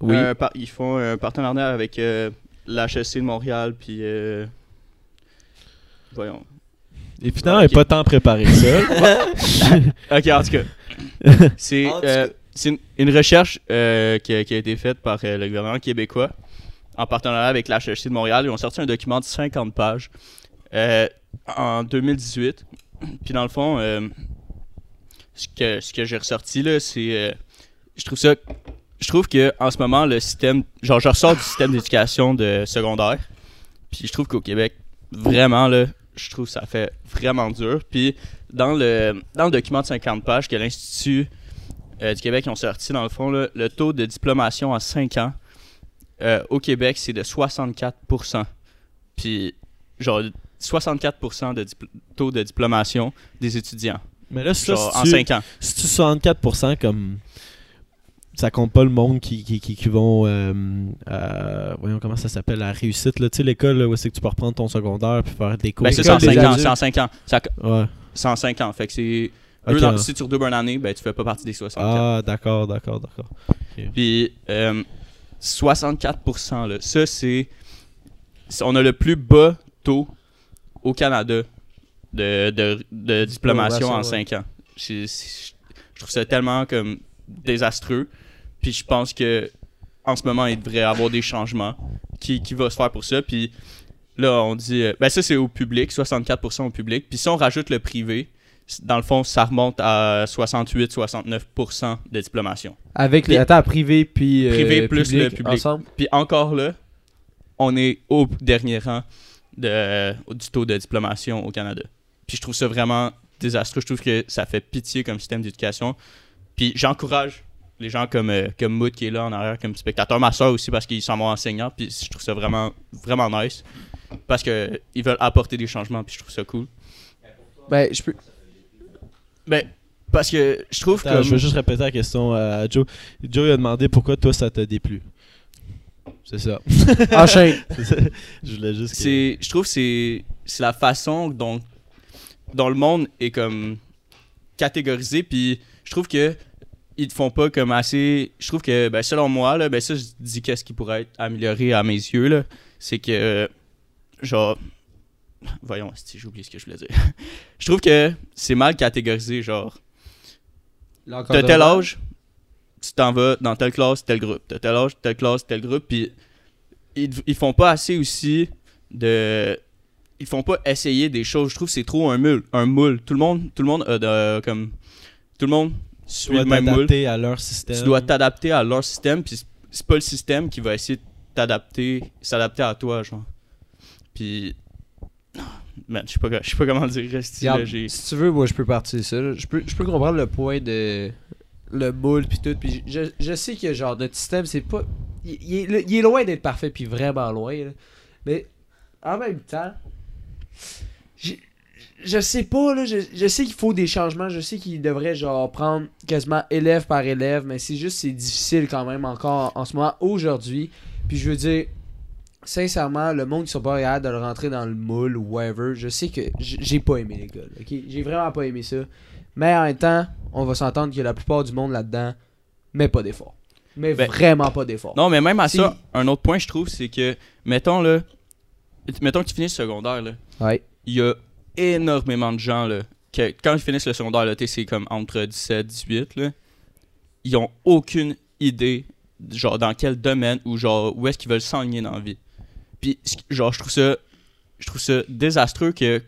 Oui. un par- ils font un partenariat avec euh, l'HSC de Montréal, puis. euh, voyons. Et finalement, elle est pas tant préparé ça. (laughs) (laughs) Ok, en tout cas. (laughs) C'est euh, une, une recherche euh, qui, a, qui a été faite par euh, le gouvernement québécois en partenariat avec l'HHC de Montréal. Ils ont sorti un document de 50 pages euh, en 2018. Puis dans le fond, euh, ce que, ce que j'ai ressorti là, c'est. euh, je trouve ça. Je trouve que en ce moment, le système. Genre, je ressors du système d'éducation de secondaire. Puis je trouve qu'au Québec, vraiment, là, je trouve que ça fait vraiment dur. Puis dans le, dans le document de 50 pages que l'Institut euh, du Québec ont sorti, dans le fond, là, le taux de diplomation en 5 ans euh, au Québec, c'est de 64%. Puis, genre, 64% de taux de diplomation des étudiants. mais là, ça, Genre, en si 5 ans. tu 64% comme. Ça compte pas le monde qui, qui, qui, qui vont. euh, euh, voyons comment ça s'appelle, la réussite. là. Tu sais, l'école où c'est que tu peux reprendre ton secondaire puis faire des cours? Ben, c'est École ça, en des 5 ans. adultes. C'est en 5 ans. Ça- Ouais. C'est en 5 ans. Fait que c'est. Ouais. si tu redoubles une année, ben, tu fais pas partie des 64. Ah, d'accord, d'accord, d'accord. Puis euh, 64%, là, ça c'est, On a le plus bas taux au Canada de, de, de diplomation en ouais. 5 ans. C'est- je trouve ça tellement comme désastreux. Puis je pense que en ce moment, il devrait y avoir des changements qui, qui va se faire pour ça. Puis là, on dit. euh, ben ça, c'est au public, 64% au public. Puis si on rajoute le privé, dans le fond, ça remonte à 68-69% de diplomation. Avec Puis- le attends, privé puis euh, Privé plus le public. ensemble? Puis encore là, on est au dernier rang de, du taux de diplomation au Canada. Puis je trouve ça vraiment désastreux. Je trouve que ça fait pitié comme système d'éducation. Puis j'encourage les gens comme, euh, comme Mood qui est là en arrière comme spectateur. Ma soeur aussi parce qu'ils sont mon enseignants. Puis je trouve ça vraiment, vraiment nice. Parce que ils veulent apporter des changements. Puis je trouve ça cool. Ben, je peux. Ben, parce que je trouve que. Je veux juste répéter la question à Joe. Joe il a demandé pourquoi toi ça t'a déplu. C'est ça. Enchaîne. (laughs) Ça. je voulais juste. que- c'est je trouve que c'est c'est la façon dont dont le monde est comme catégorisé puis je trouve que ils te font pas comme assez je trouve que ben selon moi là ben ça je dis qu'est-ce qui pourrait être amélioré à mes yeux là c'est que euh, genre voyons si j'ai oublié ce que je voulais dire (laughs) je trouve que c'est mal catégorisé genre T'as tel âge, tu t'en vas dans telle classe, tel groupe. T'as tel âge, telle classe, tel groupe. Puis ils, ils font pas assez aussi de. Ils font pas essayer des choses. Je trouve que c'est trop un moule. Un moule. Tout le monde, tout le monde a de- comme. Tout le monde tu dois t'adapter à leur système. Tu dois t'adapter à leur système. Puis c'est- pas le système qui va essayer de t'adapter, s'adapter à toi, genre. Puis. Man, je sais pas, comment dire. Regarde, si tu veux, moi je peux partir ça. Je peux, je peux comprendre le point de le moule puis tout. Puis je, je sais que genre notre système c'est pas, il, il est, il est loin d'être parfait puis vraiment loin. là. Mais en même temps, je sais pas là. Je, je sais qu'il faut des changements. Je sais qu'il devrait genre prendre quasiment élève par élève. Mais c'est juste c'est difficile quand même encore en ce moment aujourd'hui. Puis je veux dire sincèrement, le monde qui sont pas capables de le rentrer dans le moule ou whatever, je sais que j'ai pas aimé l'école, ok? J'ai vraiment pas aimé ça. Mais en même temps, on va s'entendre que la plupart du monde là-dedans met pas d'effort. Mais Ben, vraiment pas d'effort. Non, mais même à ça, un autre point, je trouve, c'est que, mettons, là, mettons que tu finisses le secondaire, là, Ouais. il y a énormément de gens, là, que quand ils finissent le secondaire, là, tu c'est comme entre 17 18, là, ils ont aucune idée, genre, dans quel domaine ou, genre, où est-ce qu'ils veulent s'enligner dans la vie. Puis, je trouve ça, désastreux que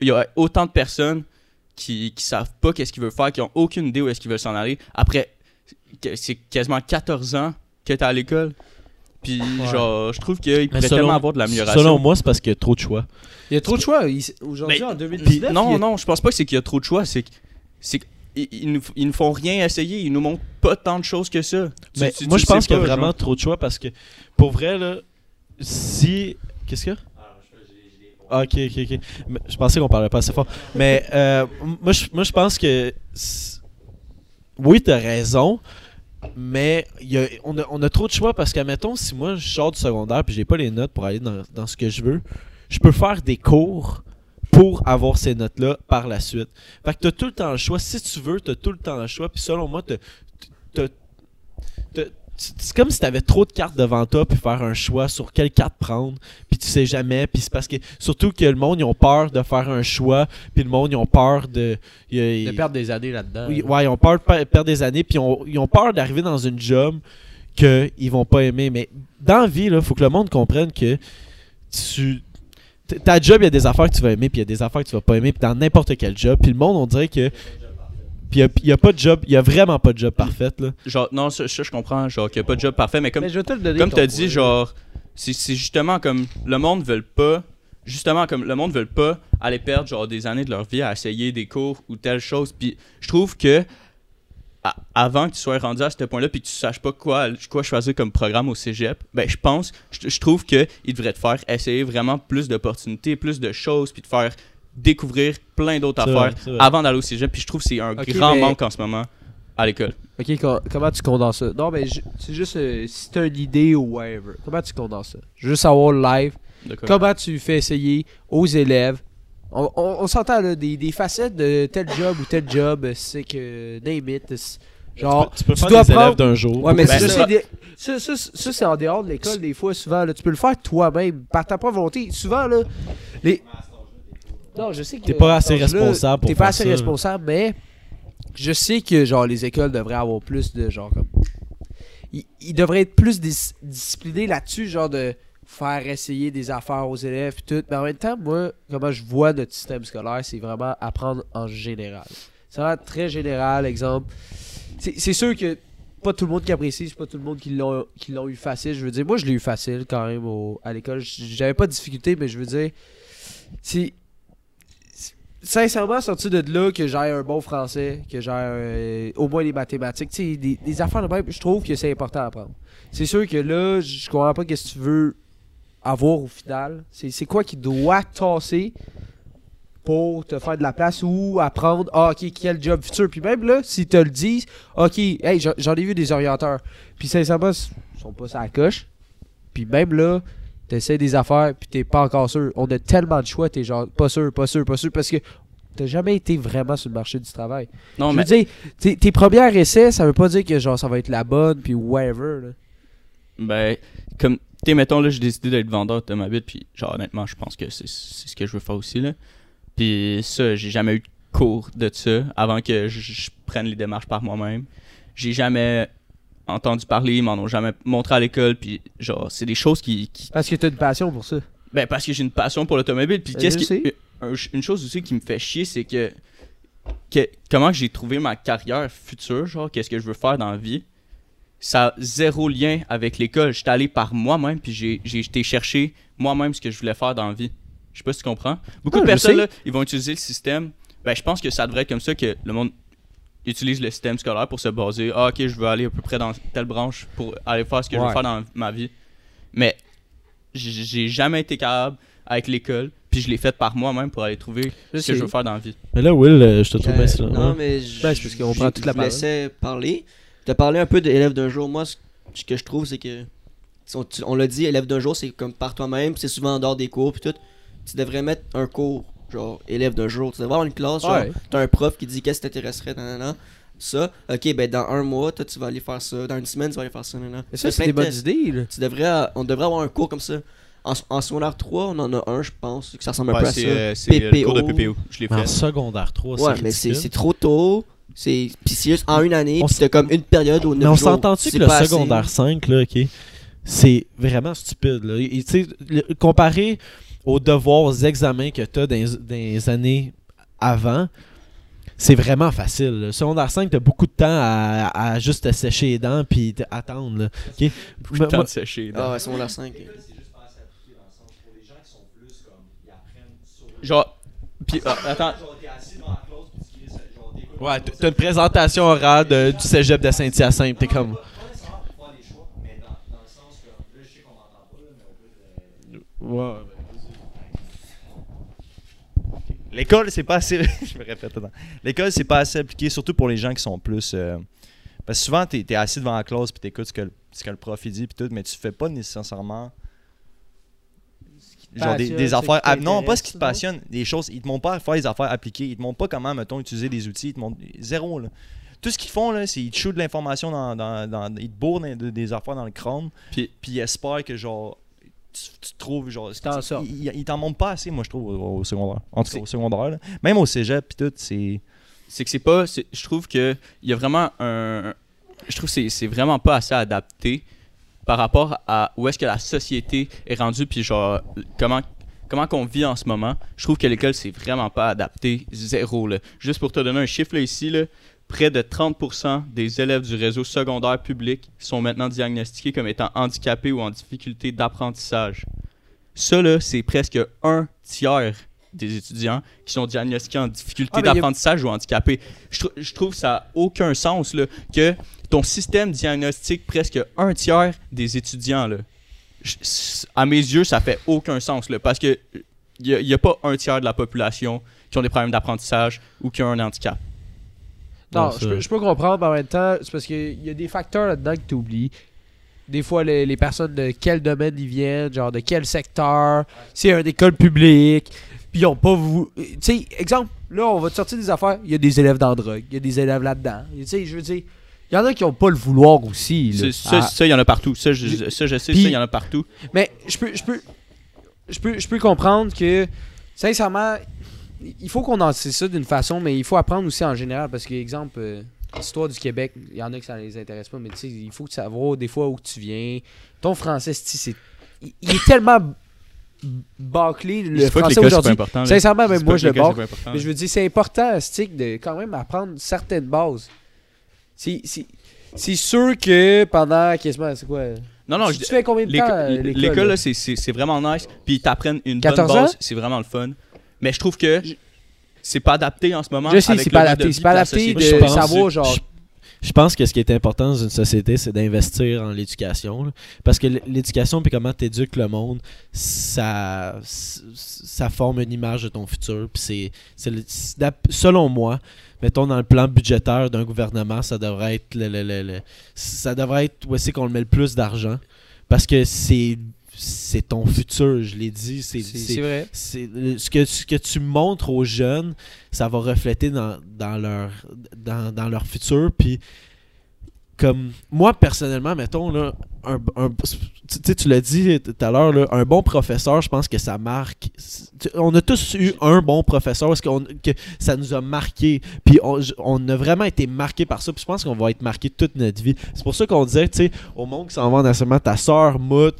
il y a autant de personnes qui, qui savent pas qu'est-ce qu'ils veulent faire, qui ont aucune idée où est-ce qu'ils veulent s'en aller. Après, c'est quasiment 14 ans que t'es à l'école. Puis, genre, je trouve qu'il pourrait selon- tellement avoir de l'amélioration. Selon moi, c'est parce qu'il y a trop de choix. Il y a trop de choix. Aujourd'hui, en Puis, 2019, il y non, a- non, je pense pas que c'est qu'il y a trop de choix. C'est c'est ils, ils nous, ils nous font rien essayer. Ils nous montrent pas tant de choses que ça. Tu- Mais tu- moi, tu je pense qu'il y a vraiment genre. trop de choix parce que, pour vrai, là, si. Qu'est-ce qu'il y a? Ah, ok, ok, ok. Mais Je pensais qu'on parlait pas assez fort. Mais euh, moi, je, moi, je pense que. Oui, t'as raison. Mais on, a, trop de choix parce que, mettons, si moi je sors du secondaire puis j'ai pas les notes pour aller dans, ce que je veux, je peux faire des cours pour avoir ces notes-là par la suite. Fait que t'as tout le temps le choix. Si tu veux, t'as tout le temps le choix. Puis selon moi, t'as- c'est comme si t'avais trop de cartes devant toi puis faire un choix sur quelle carte prendre puis tu sais jamais puis c'est parce que surtout que le monde ils ont peur de faire un choix puis le monde ils ont peur de ils- De perdre des années là-dedans. oui, ouais, ils ont peur de per- perdre des années, puis ils ont, ils ont peur d'arriver dans une job qu'ils vont pas aimer. Mais dans la vie, il faut que le monde comprenne que tu. Ta job, il y a des affaires que tu vas aimer, puis il y a des affaires que tu vas pas aimer, puis dans n'importe quel job. Puis le monde, on dirait que. Puis il y a- pas de job, il y a vraiment pas de job parfait, là. Genre, non, ça, ça, je comprends, genre, qu'il n'y a pas de job parfait, mais comme, Mais je te comme tu as dit, genre, c'est justement comme le monde veut pas, justement comme le monde veut pas aller perdre genre des années de leur vie à essayer des cours ou telle chose. Puis je trouve que à- avant que tu sois rendu à ce point-là puis que tu saches pas quoi, quoi choisir comme programme au cégep, ben je pense, je, je trouve que il devrait te faire essayer vraiment plus d'opportunités, plus de choses, puis te faire découvrir plein d'autres affaires vrai, avant d'aller au cégep. Puis je trouve que c'est un grand mais- manque en ce moment à l'école. Ok, co- comment tu condenses ça? Non, mais c'est juste euh, si t'as une idée ou whatever. Comment tu condenses ça? Je veux juste savoir live. Comment tu fais essayer aux élèves? On, on- on s'entend là, des, des facettes de tel job ou tel job, euh, c'est que name it. c'est- Genre, tu peux tu faire dois des élèves prendre- d'un jour. Ouais, mais ça, Ben, c'est c'est ça. des- ça, ça, ça, c'est en dehors de l'école des fois souvent. Là, tu peux le faire toi-même par ta propre volonté. Souvent là, les. Non, je sais que T'es pas assez responsable pour T'es pas assez ça, responsable, mais je sais que genre les écoles devraient avoir plus de genre comme. Ils, ils devraient être plus dis- disciplinés là-dessus, genre de faire essayer des affaires aux élèves et tout. Mais en même temps, moi, comment je vois notre système scolaire, c'est vraiment apprendre en général. C'est vraiment très général, exemple. C'est sûr que pas tout le monde qui apprécie, c'est pas tout le monde qui l'ont qui l'ont eu facile. Je veux dire, moi je l'ai eu facile quand même au- à l'école. J'avais pas de difficulté, mais je veux dire, sincèrement sortir de là que j'ai un bon français, que j'ai euh, au moins les mathématiques, tu sais, des, des affaires de même, je trouve que c'est important à apprendre. C'est sûr que là, je comprends pas qu'est-ce que tu veux avoir au final. C'est quoi qui doit tasser pour te faire de la place ou apprendre, ah, ok, quel job futur? Puis même là, s'ils te le disent, ok, hey, j'en- ai vu des orienteurs. Puis sincèrement, ils sont pas ça la coche. Puis même là, t'essaies des affaires, puis t'es pas encore sûr. On a tellement de choix, t'es genre pas sûr, pas sûr, pas sûr, parce que t'as jamais été vraiment sur le marché du travail. Non, Je mais veux dire, tes, tes premiers essais, ça veut pas dire que genre ça va être la bonne, puis whatever. Là. Ben, comme, tu mettons, là, j'ai décidé d'être vendeur automobile, puis, genre, honnêtement, je pense que c'est c'est ce que je veux faire aussi, là. Puis, ça, j'ai jamais eu de cours de ça avant que je prenne les démarches par moi-même. J'ai jamais entendu parler, ils m'en ont jamais montré à l'école, puis, genre, c'est des choses qui. qui- Parce que t'as une passion pour ça. ben, parce que j'ai une passion pour l'automobile, puis, qu'est-ce qui. un- une chose aussi qui me fait chier, c'est que, que. Comment j'ai trouvé ma carrière future, genre, qu'est-ce que je veux faire dans la vie ça a zéro lien avec l'école. J'étais allé par moi-même, puis j'ai j'ai été chercher moi-même ce que je voulais faire dans la vie. Je sais pas si tu comprends. Beaucoup Ah, de personnes, là, ils vont utiliser le système. Ben, je pense que ça devrait être comme ça que le monde utilise le système scolaire pour se baser. Ah, ok, je veux aller à peu près dans telle branche pour aller faire ce que je veux faire dans ma vie. Mais j'ai jamais été capable avec l'école, puis je l'ai fait par moi-même pour aller trouver Je ce que je veux faire dans la vie. Mais là, Will, euh, je te trouve Euh, bien. Non, mais je, Ben, c'est parce qu'on je- prend toute la je parole. laissais parler. Tu as parlé un peu d'élève d'un jour. Moi, ce que je trouve, c'est que. On l'a dit, élève d'un jour, c'est comme par toi-même. C'est souvent en dehors des cours. Puis tout. Tu devrais mettre un cours, genre élève d'un jour. Tu devrais avoir une classe, genre. Ouais. T'as un prof qui dit qu'est-ce qui t'intéresserait, nanana. Ça, ok, ben dans un mois, toi tu vas aller faire ça. Dans une semaine, tu vas aller faire ça, nanana. Mais ça, c'est des de bonnes idées. Là. Tu devrais, on devrait avoir un cours comme ça. En, en secondaire 3, on en a un, je pense, que ça ressemble un Ouais, peu à ça. euh, c'est le cours de PPO. Je l'ai Mais en fait. secondaire 3, Ouais, mais c'est trop tôt. C'est juste en une année, t'as comme une période au Mais on s'entend-tu que le assez. secondaire 5, là, ok, c'est vraiment stupide. Là. Et, le- comparé aux devoirs, aux examens que tu as dans, les- dans les années avant, c'est vraiment facile. Le secondaire 5, tu as beaucoup de temps à, à juste te sécher les dents puis t- attendre. Là. ok? Beaucoup de temps Moi- de sécher. Ah ouais, secondaire 5. Genre, puis, ah, attends. Ouais, t'as une présentation orale de- du cégep de Saint-Hyacinthe. T'es comme. Ouais. L'école, c'est pas assez. (laughs) je me répète. L'école, c'est pas assez appliqué, surtout pour les gens qui sont plus. euh, Parce que souvent, t'es es assis devant la classe puis t'écoutes ce que, le- ce que le prof il dit puis tout, mais tu fais pas nécessairement. Genre des, affaires. ah, non, pas ce qui te passionne. Des choses. Ils te montrent pas à faire des affaires appliquées. Ils te montrent pas comment, mettons, utiliser des outils. Ils te montrent. Zéro, là. Tout ce qu'ils font, là, c'est ils te shootent de l'information dans, dans, dans- Ils te bourrent des, des affaires dans le crâne. Puis- Puis ils espèrent que, genre. Tu, tu trouves, genre. t'en. Ils ils t'en montrent pas assez, moi, je trouve, au, au secondaire. En tout cas, C'est- au secondaire, là. Même au cégep, puis tout, c'est. c'est que c'est pas je trouve que il y a vraiment un je trouve que c'est c'est vraiment pas assez adapté par rapport à où est-ce que la société est rendue puis genre comment comment qu'on vit en ce moment je trouve que l'école c'est vraiment pas adapté zéro là juste pour te donner un chiffre là ici là près de 30% des élèves du réseau secondaire public sont maintenant diagnostiqués comme étant handicapés ou en difficulté d'apprentissage ça c'est presque un tiers des étudiants qui sont diagnostiqués en difficulté Ah, a- d'apprentissage ou handicapés. Je, trou- je trouve que ça n'a aucun sens là, que ton système diagnostique presque un tiers des étudiants. Là. Je- à mes yeux, ça fait aucun sens là, parce que il n'y a, pas un tiers de la population qui ont des problèmes d'apprentissage ou qui ont un handicap. Non, je, peux, je peux comprendre, mais en même temps, c'est parce qu'il y a des facteurs là-dedans que tu oublies. Des fois, les, les personnes de quel domaine ils viennent, genre de quel secteur, c'est une école publique, puis ils ont pas vous. Tu sais, exemple, là, on va te sortir des affaires, il y a des élèves dans la drogue, il y a des élèves là-dedans. Tu sais, je veux dire, il y en a qui ont pas le vouloir aussi. là. C'est- Ça, Ah. ça, il y en a partout. Ça, je, ça, je sais, ça, il y en a partout. Mais je peux, je peux, je peux, je peux comprendre que, sincèrement, il faut qu'on en sait ça d'une façon, mais il faut apprendre aussi en général parce que, exemple, euh, l'histoire du Québec, il y en a que ça les intéresse pas, mais tu sais, il faut savoir des fois où tu viens. Ton français, c'est, il, il est tellement bâclé le C'est pas que français l'école, c'est pas aujourd'hui. Sincèrement, même moi, je le bâcle. Mais là. je veux dire, c'est important, stick, de quand même apprendre certaines bases. C'est, c'est, c'est sûr que pendant quasiment, c'est quoi Non, non, tu, je- tu fais combien de temps L'école, euh, l'école, l'école, là? là, c'est- c'est c'est vraiment nice. Puis ils t'apprennent une 14 bonne base. C'est vraiment le fun. Mais je trouve que c'est pas adapté en ce moment. Je sais, c'est pas adapté. C'est pas adapté de Je pense- savoir, genre. Je, je pense que ce qui est important dans une société, c'est d'investir en l'éducation. Parce que l'éducation, puis comment tu éduques le monde, ça, ça forme une image de ton futur. Puis c'est, selon moi, mettons dans le plan budgétaire d'un gouvernement, ça devrait être le, le- le- le- ça devrait être où c'est qu'on le met le plus d'argent. Parce que c'est, c'est ton futur, je l'ai dit. C'est, vrai. c'est ce que, ce que tu montres aux jeunes, ça va refléter dans, dans leur dans, dans leur futur. Puis comme moi personnellement, mettons là, un, un- tu tu l'as dit tout à l'heure, un bon professeur, je pense que ça marque. tu- On a tous eu un bon professeur, parce qu'on que ça nous a marqué. Puis on, on a vraiment été marqué par ça. Puis je pense qu'on va être marqué toute notre vie. C'est pour ça qu'on disait, tu sais, au monde qui s'en va en enseignement, ta soeur, Mout,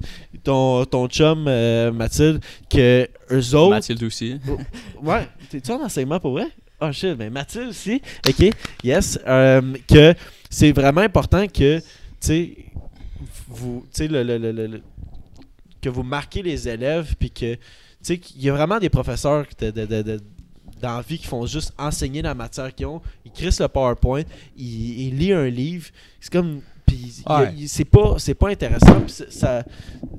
ton, ton chum, euh, Mathilde, que eux autres. Mathilde aussi. Ouais, t'es-tu en enseignement pour vrai? Oh shit, mais Mathilde aussi. Ok, yes. euh, que c'est vraiment important que, tu sais, vous, le, le- le- que vous marquez les élèves, puis que, tu sais, qu'il y a vraiment des professeurs de, de, de, de- dans la vie qui font juste enseigner la matière qu'ils ont. Ils crissent le PowerPoint, ils, ils lisent un livre. C'est comme. Puis Ouais. c'est pas, c'est pas intéressant. ça.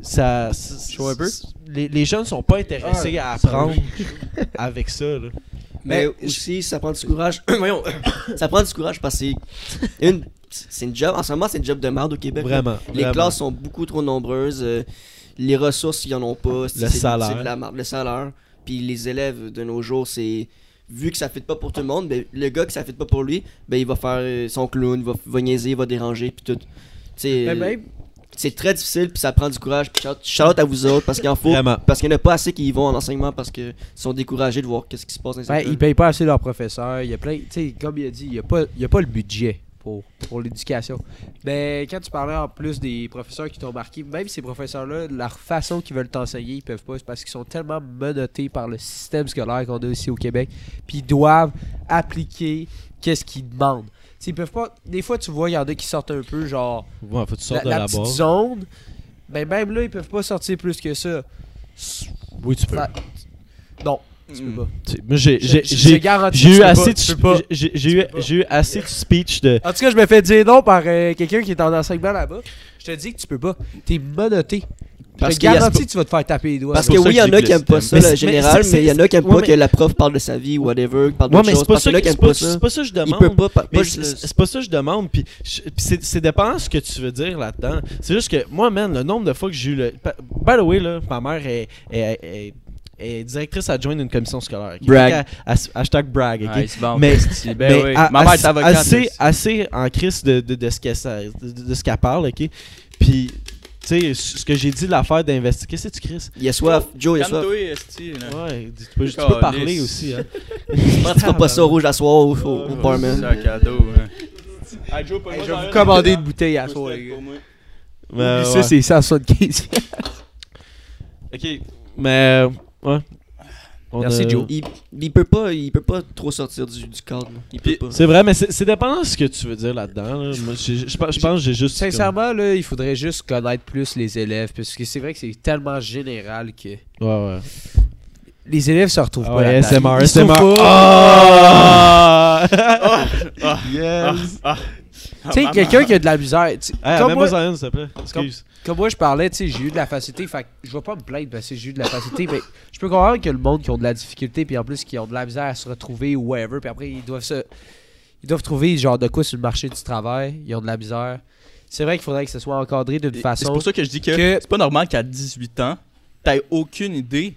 ça, ça- Chaud un peu? Les, les jeunes sont pas intéressés à apprendre avec ça. Là. Mais Mais aussi, ça prend du courage. (coughs) Voyons, (coughs) ça prend du courage parce que c'est une, c'est une job. En ce moment, c'est une job de merde au Québec. Vraiment. Les vraiment. classes sont beaucoup trop nombreuses. euh, les ressources, ils en ont pas. c'est- Le salaire. C'est de la merde. Le salaire. Puis les élèves de nos jours, c'est. Vu que ça fait pas pour tout le monde, ben, le gars que ça fait pas pour lui, ben, il va faire euh, son clown, il va, va niaiser, il va déranger, puis tout. Sais, Mais euh, même, c'est très difficile, puis ça prend du courage. Puis shout- shout à vous autres, parce qu'il en faut. Vraiment. Parce qu'il n'y en a pas assez qui y vont en enseignement parce qu'ils sont découragés de voir qu'est-ce qui se passe dans les ils payent pas assez leurs professeurs. Il y a plein. Tu sais, comme il a dit, il n'y a, pas- il y a pas le budget pour, pour l'éducation. Ben, quand tu parlais en plus des professeurs qui t'ont marqué, même ces professeurs-là, leur façon qu'ils veulent t'enseigner, ils peuvent pas. C'est parce qu'ils sont tellement menottés par le système scolaire qu'on a ici au Québec. Puis ils doivent appliquer qu'est-ce qu'ils demandent. Ils peuvent pas. Des fois, tu vois, il y en a qui sortent un peu genre. Ouais, faut que tu La, sortes de la la, petite zone. Ben, même là, ils peuvent pas sortir plus que ça. Oui, tu peux. Non. Tu peux pas. Tu sais, Moi, j'ai- j'ai- eu peux assez pas, de pas. j'ai eu j'ai eu assez de speech de En tout cas, je me fais dire non par euh, quelqu'un qui est en enseignement là-bas. Je te dis que tu peux pas. T'es menotté. Je Parce te garantis que tu vas te faire taper les doigts. Parce que oui, il y en a qui aiment pas ça, le Mais général, mais il y en a qui aiment pas que la prof parle de sa vie, whatever, parle Ouais, d'autre mais chose. c'est pas Parce qui aiment pas, ça. c'est pas ça que je demande. Il peut pas, pas, Mais pas c'est pas ça que je demande. Puis c'est dépendant ce que tu veux dire là-dedans. C'est juste que moi, man, le nombre de fois que j'ai eu le. By the way, là, ma mère est, est- est- est directrice adjointe d'une commission scolaire. Brag. Hashtag brag. ok? Ah, il se vante, Mais- esti. ben mais oui. Ma mère assez, est avocate. assez, assez en crise de, de, de ce qu'elle sa- de, de ce qu'elle parle, ok? Puis, tu sais, ce que j'ai dit de l'affaire d'investiguer. Qu'est-ce que tu crises? Il y a soif, Joe, il y a soif. Ouais, tu peux, tu peux parler aussi, hein. Comment tu feras pas ça rouge à soir au, au, au barman? C'est un cadeau. hein. Ah, Joe, Hey, je vais vous commander un. une bouteille à soir, les gars. Oublie ouais. ça, c'est 175. Ok, mais, ouais. On Merci, a- Joe. Il, il peut pas, il peut pas trop sortir du, du cadre. C'est vrai, mais c'est c'est dépendant de ce que tu veux dire là-dedans. là. Je pense je pense que j'ai juste. Sincèrement, là, il faudrait juste connaître plus les élèves. Parce que c'est vrai que c'est tellement général que Ouais, ouais. les élèves se retrouvent Ah pas. ouais. SMR, SMR. (laughs) (laughs) Yes! Ah. Tu sais, quelqu'un qui a de la misère. Hey, comme, amène-moi moi, ça une, s'il te plaît. Excuse. comme moi, je parlais, tu sais, j'ai eu de la facilité. Fait que je vais pas me plaindre parce que j'ai eu de la facilité. mais je peux comprendre que le monde qui ont de la difficulté, puis en plus qui ont de la misère à se retrouver ou whatever, puis après, ils doivent se. Ils doivent trouver genre de quoi sur le marché du travail. Ils ont de la misère. C'est vrai qu'il faudrait que ce soit encadré d'une façon. C'est pour ça que je dis que, que- c'est pas normal qu'à 18 ans, t'aies aucune idée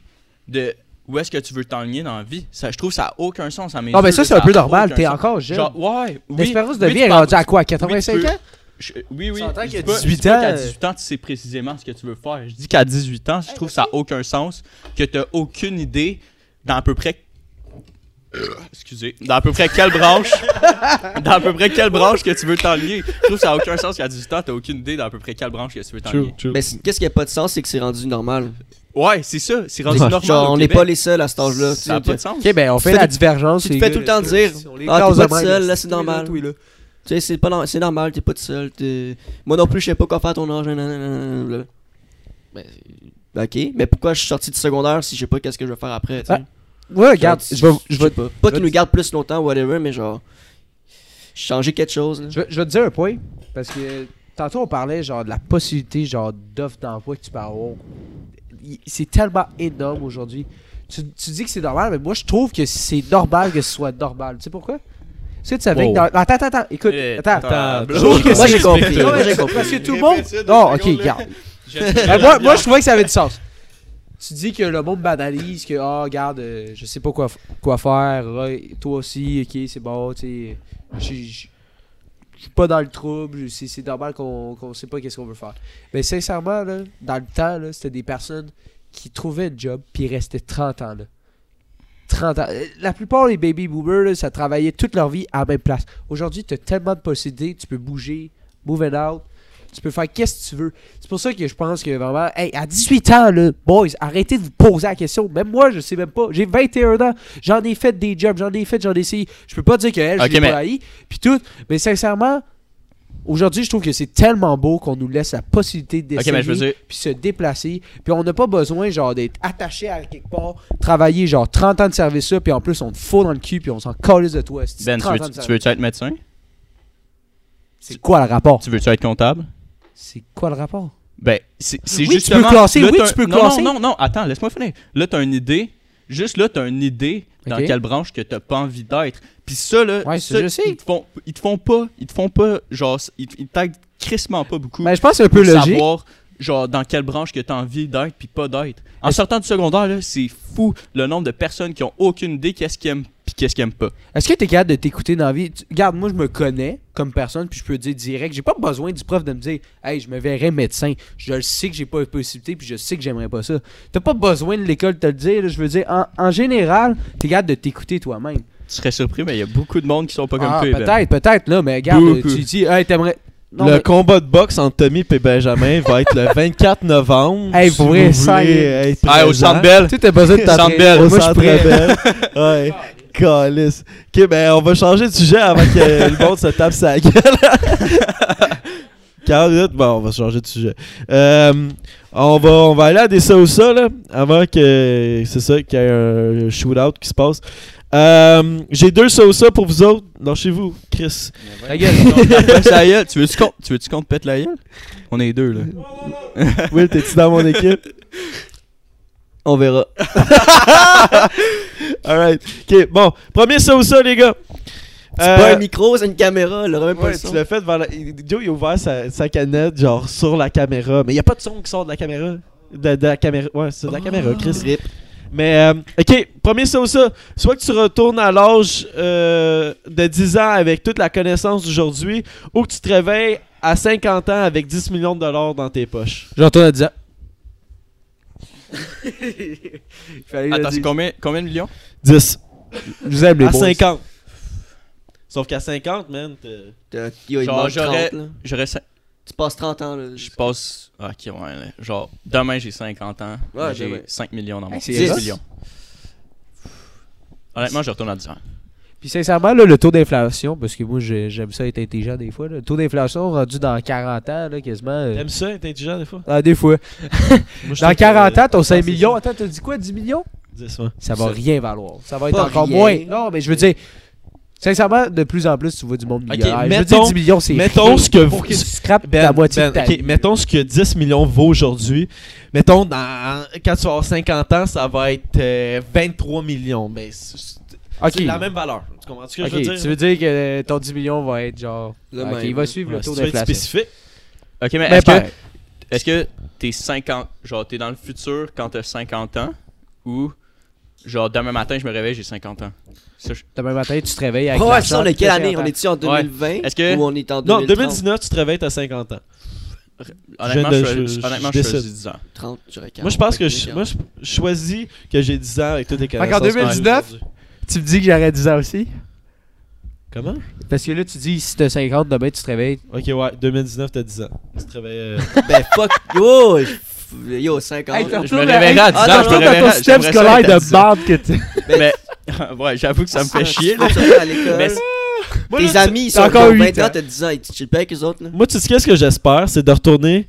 de où est-ce que tu veux t'enligner dans la vie? Ça, je trouve que ça a aucun sens à mes Ah, ben yeux, ça, c'est un peu normal. T'es encore jeune. Genre, ouais, oui. L'espérance de oui, vie tu est rendue à quoi 85 peux- ans? Je- oui, oui. Je qu'à dis pas- 18 je dis pas qu'à ans, 18 ans, tu sais précisément ce que tu veux faire. Je dis qu'à 18 ans, je trouve que ça n'a aucun sens, que tu aucune idée dans à peu près. (coughs) Excusez. Dans à peu près quelle branche. (laughs) dans à peu près quelle branche que tu veux t'enligner. Je trouve que ça n'a aucun sens qu'à 18 ans, tu aucune idée dans à peu près quelle branche que tu veux t'enligner. Mais qu'est-ce qui a pas de sens, c'est que c'est rendu normal? Ouais, c'est ça. C'est rendu Genre, normal. au on n'est Québec. pas les seuls à cet âge-là. Ça n'a Tu pas de sens. Ok, ben on Tu fait fais la divergence. tu te les fais gars, tout le temps dire, Ah, t'es pas de tout seul, là, c'est normal. Tu sais, c'est pas c'est normal, t'es pas tout seul. t'es- Moi non plus, je sais pas quoi faire à ton âge. nanana, là. Ben, ok, mais pourquoi je suis sorti du secondaire si je sais pas qu'est-ce que je vais faire après, tu sais? Ah, Ouais, regarde, Genre, je vais, je vais, pas. Pas qu'ils nous gardent plus longtemps, whatever, mais genre. Changer quelque chose, là. je vais- je vais te dire un point. Parce que tantôt, on parlait genre de la possibilité genre d'offre d'emploi que tu peux avoir. C'est tellement énorme aujourd'hui. Tu, tu dis que c'est normal, mais moi, je trouve que c'est normal que ce soit normal. Tu sais pourquoi? Est-ce que tu savais Wow. que dans... Attends, attmoi attends, écoute. Eh, attends. attends, Je trouve que Moi, c'est- j'ai compris. Non, Moi, mais j'ai compris. Parce que tout le monde. Non, ok, regarde. Ben, moi, moi, je trouvais que ça avait du sens. Tu dis que le monde banalise, que, ah, regarde, euh, je sais pas quoi, quoi faire, toi aussi, ok, c'est bon, tu sais, suis pas dans le trouble, c'est normal qu'on qu'on sait pas qu'est-ce qu'on veut faire. Mais sincèrement, dans le temps, c'était des personnes qui trouvaient un job, puis restaient 30 ans, là. 30 ans. Euh, La plupart des baby boomers, ça travaillait toute leur vie à la même place. Aujourd'hui, tu as tellement de possibilités, tu peux bouger, move and out, tu peux faire qu'est-ce que tu veux. C'est pour ça que je pense que vraiment, hey, à 18 ans, là, boys, arrêtez de vous poser la question. Même moi, je sais même pas. J'ai 21 ans, j'en ai fait des jobs, j'en ai fait, j'en ai essayé. Je peux pas dire que elle, je Ok, l'ai mais- pas haï, puis tout. Mais sincèrement, aujourd'hui, je trouve que c'est tellement beau qu'on nous laisse la possibilité d'essayer Ok, mais je veux dire, puis se déplacer. Puis on n'a pas besoin, genre, d'être attaché à quelque part, travailler, genre, 30 ans de service là, puis en plus, on te fout dans le cul, puis on s'en calisse de toi. Ben, tu 30 ans veux- veux-tu être médecin? C'est quoi le rapport? Tu veux-tu être comptable? C'est quoi le rapport? Ben, c'est Oui, tu justement... peux classer, là, oui, tu peux non, classer. Non, non, non, attends, laisse-moi finir. Là, t'as une idée. Juste là, t'as une idée dans quelle branche que t'as pas envie d'être. Puis ça, là, Ouais, ça, ça, je sais. Ils te font, ils te font pas, ils te font pas, genre, ils, ils t'aident crissement pas beaucoup Ben, je pense que c'est un peu logique. savoir, genre, dans quelle branche que t'as envie d'être puis pas d'être. En sortant du secondaire, là, c'est fou le nombre de personnes qui ont aucune idée qu'est-ce qu'ils aiment puis qu'est-ce qu'ils aiment pas. Est-ce que tu es capable de t'écouter dans la vie? Tu- Regarde, moi, je me connais comme personne, puis je peux dire direct. J'ai pas besoin du prof de me dire, hey, je me verrais médecin. Je le sais que j'ai pas la possibilité, puis je sais que j'aimerais pas ça. T'as pas besoin de l'école de te le dire. là. Je veux dire, en, en général, t'es capable de t'écouter toi-même. Tu serais surpris, mais il y a beaucoup de monde qui sont pas comme Ah, toi. Ben. peut-être, peut-être, là, mais regarde, Beaucoup. tu dis, hey, t'aimerais. Non, le mais- combat de boxe entre Tommy et Benjamin va être le (laughs) 24 novembre. Hey, pour vrai, ça, Ah, au. Centre Bell. Tu sais, t'as besoin de Centre t'entraîner. Bell. Au Moi, je Bell. ouais. (laughs) Calice. Ok, ben on va changer de sujet avant que (laughs) le monde se tape sa gueule. (laughs) 40 minutes, bon, on va changer de sujet. Euh, on, va, on va aller à des ça ou ça, là, avant que, c'est ça, qu'il y ait un shootout qui se passe. Euh, J'ai deux ça ou ça pour vous autres. Non, chez vous, Chris. Ta gueule. La gueule. Tu veux-tu qu'on tu veux qu'on te pète la gueule? On est deux, là. Will, t'es-tu dans mon équipe? On verra. (laughs) Alright. Ok, bon. Premier ça ou ça, les gars. C'est Euh, pas un micro, c'est une caméra. Pas Ouais, le tu son. l'as fait devant la... Joe, il a ouvert sa, sa canette, genre, sur la caméra. Mais il n'y a pas de son qui sort de la caméra. De, de la caméra. Ouais, c'est de la caméra, Chris. Rip. Mais, euh, ok, premier ça ou ça. Soit que tu retournes à l'âge euh, de 10 ans avec toute la connaissance d'aujourd'hui, ou que tu te réveilles à 50 ans avec 10 millions de dollars dans tes poches. Je retourne à 10 ans. Il (laughs) fallait le Attends, c'est dire. combien, combien de millions? 10. Je vous aime les À boys. 50. Sauf qu'à 50, man, t'es- T'as- Yo, il Genre, manque j'aurais- 30, là. J'aurais cin- Tu passes 30 ans, là. Je passe. Ah, ok, ouais, là. Genre, demain j'ai 50 ans. Ouais, j'ai demain. 5 millions dans mon Hey, c'est 10 hot. millions. Honnêtement, je retourne à 10 ans. Puis sincèrement, là, le taux d'inflation, parce que moi j'ai- j'aime ça être intelligent des fois, là, le taux d'inflation rendu dans 40 ans, là, quasiment. euh, T'aimes ça, être intelligent des fois? ah, des fois. (laughs) Moi, Dans trouve 40 que- ans, ton 5 c'est millions. Attends, t'as dit quoi 10 millions? 10, ouais. Ça va rien valoir. Ça va être Pas encore rien. moins. Non, mais je veux dire, sincèrement, de plus en plus, tu vois du monde millionnaire. je veux mettons- dire, 10 millions, c'est mettons ce que pour vous- que tu scrapes Ben, la moitié ben, de ta mettons ce que 10 millions vaut aujourd'hui. Mettons, dans, quand tu vas avoir 50 ans, ça va être euh, 23 millions. Mais c'est c'est Ok. la même valeur. Tu comprends ce que Ok, je veux dire? tu veux dire que ton 10 millions va être genre. Le même. il va suivre Ouais, le si taux tu veux être d'inflation. spécifique. Ok, mais Ben, est-ce que, pareil. est-ce que t'es 50. Genre, t'es dans le futur quand t'as 50 ans? Ou. Genre, demain matin, je me réveille, j'ai 50 ans. Ça, je- Demain matin, tu te réveilles avec. Oh, ça, on est quelle année? 50 On est-tu en 2020 Est-ce que- Ou on est en Non, 2030 2019, tu te réveilles à 50 ans. Honnêtement, je, je- choisis- je honnêtement, je choisis 10 ans. 30, j'aurais 40. Moi, je pense que je, 40. moi, je je choisis que j'ai 10 ans avec toutes les connaissances. que j'ai 2019? Tu me dis que j'aurais 10 ans aussi? Comment? Parce que là, tu dis, si t'as 50, demain, tu te réveilles. Ok, ouais, 2019, t'as 10 ans. Tu te réveilles. euh, (laughs) Ben, fuck. Yo, je- yo 50. Hey, Je me retourné- réveillerai à hey, 10 ans, ah, je me réveillerai. ton système scolaire de 10 ans. bande que tu. (laughs) Mais, (laughs) ouais, j'avoue que ça me fait chier, là. Mais Tes là, amis, ils sont encore encore huit 20 ans, ans. t'as 10 ans. et Tu chill pas avec eux autres, là. Moi, tu sais qu'est-ce que j'espère? C'est de retourner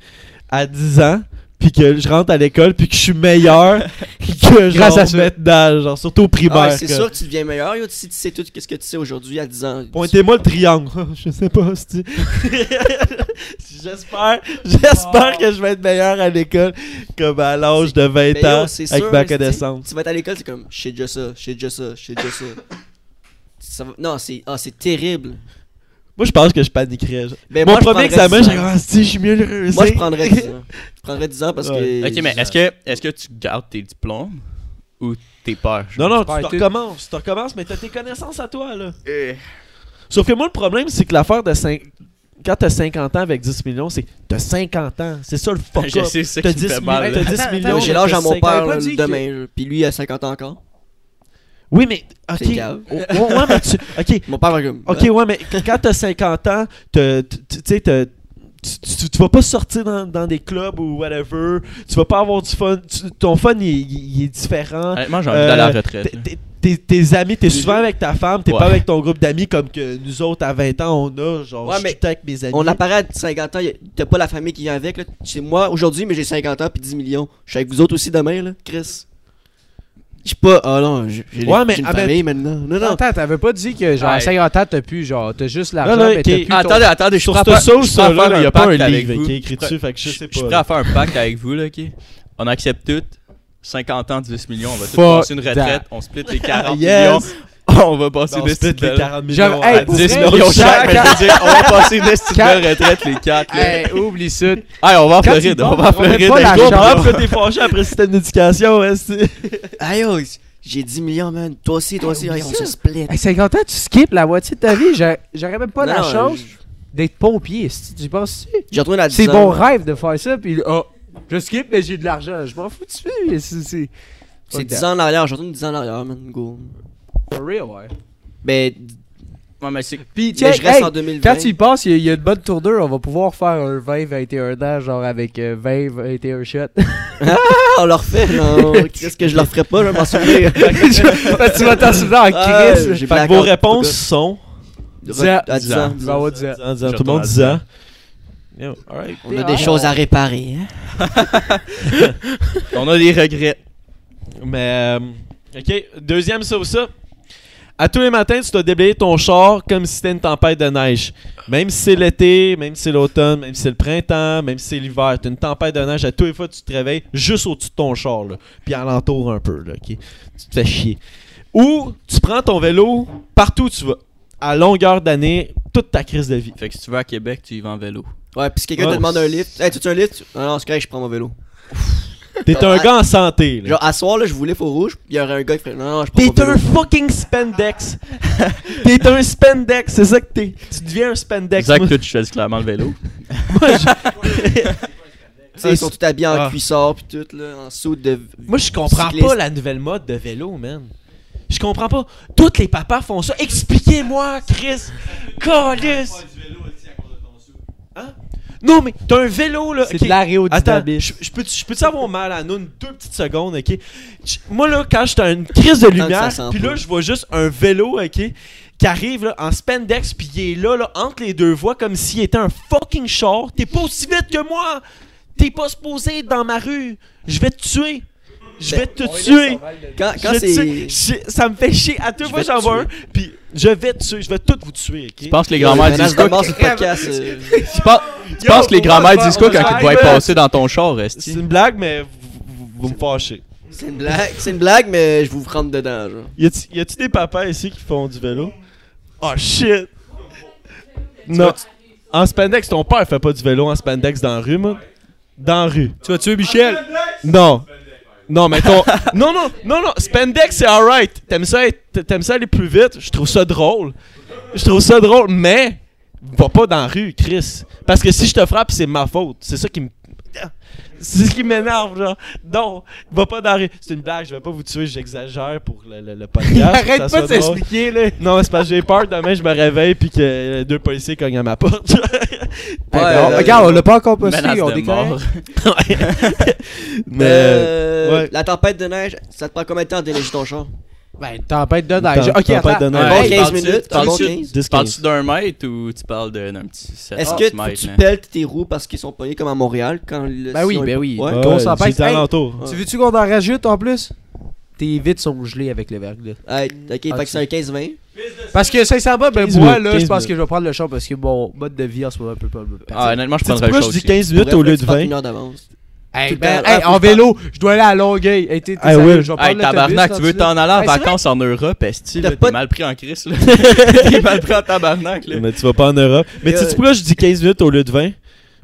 à 10 ans, puis que je rentre à l'école, puis que je suis meilleur (laughs) que genre Grâce à ça. maintenant, genre surtout au Ah, primaire. ouais, c'est sûr que tu deviens meilleur, yo, si tu sais tout ce que tu sais aujourd'hui à 10 ans. Pointez-moi le triangle. (laughs) je sais pas, c'est (laughs) J'espère, j'espère que je vais être meilleur à l'école comme à l'âge de 20 Mais yo, ans avec sûr, ma connaissance. Tu vas être à l'école, c'est comme, je sais déjà ça, je sais déjà ça, je sais déjà ça. Ça va- Non, c'est ah, c'est terrible. Moi, je pense que je paniquerais. Ben, Mon moi, je premier examen, 10 j'ai ah, si, je suis mieux le réussir. Moi, je prendrais 10 ans. Je prendrais 10 ans parce Ouais. que. Ok, mais est-ce que, est-ce que tu gardes tes diplômes ou tes peurs? Non, non, Tu te recommences. Tu te recommences, mais t'as tes connaissances à toi, là. Sauf que moi, le problème, c'est que l'affaire de 5... Quand t'as 50 ans avec 10 millions, c'est t'as 50 ans. C'est ça le fuck (laughs) Je up. sais, c'est ça T'as qui me 10, fait mal, t'as 10 Attends, millions. J'ai l'âge à mon t'as 50 père demain, puis lui il a 50 ans encore. Oui, mais. Ok. C'est grave. Oh, ouais, ouais, mais tu. Ok. (laughs) Mon père comme. Ok, ouais, mais qu- quand t'as 50 ans, t'as- tu tu sais, tu, tu, tu vas pas sortir dans, dans des clubs ou whatever. Tu vas pas avoir du fun. Tu- ton fun, il, il- il est différent. Honnêtement, j'ai envie Euh, d'aller à la retraite. T'es- amis, t'es souvent avec ta femme, t'es Ouais. pas avec ton groupe d'amis comme que nous autres à 20 ans on a. Genre, Ouais, je suis mais tout le temps avec mes amis. On apparaît à 50 ans, t'as pas la famille qui vient avec. là. C'est moi aujourd'hui, mais j'ai 50 ans puis 10 millions. Je suis avec vous autres aussi demain, là, Chris. Je suis pas. Ah non, j'ai Ouais, mais une ah, mais- famille maintenant. Non, non. Attends, t'avais pas dit que genre à Ouais. 50 ans, t'as plus, genre, t'as juste l'argent, Non, non, mais t'as ok. plus. ton- Attendez, attendez, je Sur suis cette prêt à faire- sauce, là, il y a pas un pacte avec livre vous. qui est écrit Je suis dessus, prêt- fait que je sais Je suis pas. prêt à faire un pacte avec vous, là, ok? On accepte tout. 50 ans, 10 millions, on va tous Fuck passer une retraite, on split les 40 (laughs) Yes. millions. On va passer On une split petite les 40 millions. Genre, hey, à pour 10 vrai, millions chaque, mais je quand- veux dire, on va passer une petite belle retraite, les 4. Hey, oublie ça. Hey, on va en Floride, on va en on Floride. comprends que t'es fâché après le système d'éducation, hein, Ah yo, j'ai 10 millions, man. Toi aussi, toi aussi, hey, on se split. Hey, 50 ans, tu skips la moitié de ta vie. J'a- J'aurais même pas Non, la chance d'être pompier. Tu penses J'ai retourné à 10 C'est mon rêve de faire ça, puis oh, je skip, mais j'ai de l'argent. Je m'en fous dessus. c'est- C'est C'est 10 ans en arrière, j'ai retourné 10 ans en arrière, man. Go. For real, ouais. Ben, Ouais, mais c'est- Puis tiens, je reste hey, en 2020. quand tu y passes, il y, a- il y a une bonne tournure. On va pouvoir faire un 20-21 ans, genre avec euh, 20-21 shots. (laughs) Ah, on leur fait, non. (laughs) Qu'est-ce que je leur ferais pas, je vais m'en souvenir. (laughs) Tu vas t'en souvenir en Ah, crise. vos réponses sont. Dix ans. À 10 ans. Tu vas avoir 10 ans. Disant, disant, Je tout le monde retourne à 10 ans. Yo, alright. On a des choses à réparer. Hein? On a des regrets. Mais, euh, ok, deuxième ça ou ça. À tous les matins, tu dois déblayer ton char comme si c'était une tempête de neige. Même si c'est l'été, même si c'est l'automne, même si c'est le printemps, même si c'est l'hiver, t'as une tempête de neige. À tous les fois, tu te réveilles juste au-dessus de ton char, là. Puis alentour un peu, là, ok? Tu te fais chier. Ou tu prends ton vélo partout où tu vas. À longueur d'année, toute ta crise de vie. Fait que si tu vas à Québec, tu y vas en vélo. Ouais, pis si quelqu'un Ouais. te demande un lift, hey, tu veux un lift? Non, non, c'est correct, je prends mon vélo. T'es un gars en santé, là. Genre, à soir, là, je voulais faux rouge, pis il y aurait un gars qui ferait, non, non, je T'es un fucking spandex. (laughs) t'es un spandex, c'est ça que t'es. Tu deviens un spandex. Zach, Moi- toi, tu choisis clairement le vélo. (laughs) moi, je- (laughs) Tu sais, ils sont tous habillés en Ah. cuissard pis tout, là, en saut de. Moi, je comprends Cycliste. pas la nouvelle mode de vélo, man. Je comprends pas. Tous les papas font ça. Expliquez-moi, Chris. Calice. Hein? Non, mais t'as un vélo, là. C'est ok. de l'aérodynamisme. Attends, je peux-tu je peux-tu avoir mal à nous une deux petites secondes, ok? Moi, là, quand j'étais une crise de lumière, puis là, je vois juste un vélo, ok, qui arrive là, en spandex, puis il est là, là, entre les deux voies, comme s'il était un fucking char. T'es pas aussi vite que moi! T'es pas supposé être dans ma rue! Je vais te tuer! Je vais te tuer! Quand, c'est. ça me fait chier. À deux Je fois, vais te j'en vois un, tuer. puis je vais te tuer. Je vais tous vous tuer, ok? Tu penses que les grands-mères disent quoi? euh, (laughs) Tu penses, tu penses que les grands-mères disent quoi quand ils te voient passer dans ton char, C'est Esti? une blague, mais vous, me fâchez. C'est une blague, c'est une blague, mais je vous rentre dedans, genre. Y a-tu des papas ici qui font du vélo? Oh shit! Non. En spandex, ton père fait pas du vélo en spandex dans la rue, moi. Dans la rue. Tu vas tuer Michel? Non. Non, mais ton. (laughs) non, non, non, non. Spandex, c'est alright. T'aimes ça, t'aimes ça aller plus vite? Je trouve ça drôle. Je trouve ça drôle, mais. Va pas dans la rue, Chris. Parce que si je te frappe, c'est ma faute. C'est ça qui me. C'est ce qui m'énerve, genre. Non, va pas dans. C'est une blague, je vais pas vous tuer, j'exagère pour le, le, le podcast. Arrête pas de s'expliquer, là. Non, c'est parce que j'ai peur demain, je me réveille puis que deux policiers cognent à ma porte. Ouais, euh, regarde, on l'a pas encore posté, on correct. (laughs) (laughs) Mais. Euh, ouais. La tempête de neige, ça te prend combien de temps de déneiger ton char? Ben, tempête de Tem- neige. Ok, tempête attends. de neige. Un Ouais, bon hey, 15 parles-tu- minutes, parles-tu- 15. 10 Parles-tu d'un mètre ou tu parles de- d'un petit 7 Est-ce que centimètres, tu peltes tes roues parce qu'ils sont pognés comme à Montréal quand le Ben oui, ben oui. Ouais. Ouais. Pèse. j'étais Hey. Ouais. Tu veux-tu qu'on en rajoute en plus? Tes vitres sont gelées avec le verglas. Hey, ok, Ah, fait que c'est un 15-20. Parce que sincèrement, ben 15 moi là, je 15 pense que je vais prendre le champ parce que mon mode de vie en ce moment peut pas me Ah, honnêtement, je Tu prendrais le pourquoi chat je dis aussi. 15 minutes au lieu de 20 une heure d'avance. Hey, ben, hey, en que vélo, je dois aller à Longueuil. Hey, t'es- t'es Hey, tabarnak, tu veux t'en aller en Hey, vacances en Europe, là, pas t'es mal pris en crise, là. (laughs) T'es mal pris en tabarnak, là. Mais tu vas pas en Europe. Mais tu sais pourquoi je dis 15 minutes au lieu de 20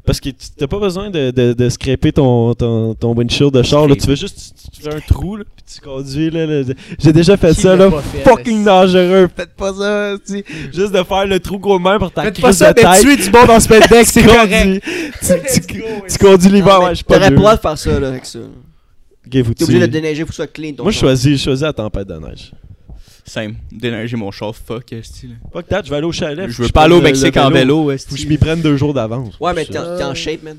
Parce que tu- t'as pas besoin de, de, de scraper ton, ton, ton windshield de char. Là. Tu fais juste tu, tu fais un trou, là, puis tu conduis. Là, là. J'ai déjà fait Qui ça, là. fait, Fucking dangereux. Faites pas ça. tu sais. (laughs) Juste de faire le trou gros de main pour ta Faites crise pas ça, de mais tête. tuer du monde en spandex, (laughs) c'est Tu correct. (laughs) Tu, tu, tu conduis l'hiver, ouais, T'aurais pas le droit de faire ça, là, avec ça. Ok, vous T'es obligé de déneiger, faut que ce soit clean. ton Moi, je choisis, je choisis la tempête de neige. Simple. Déneiger mon char, fuck, Esti, là. Fuck that, je vais aller au chalet. Je veux pas aller au Mexique en vélo, Esti. Faut que je m'y prenne deux jours d'avance. Ouais, mais t'es en t'es en shape, man.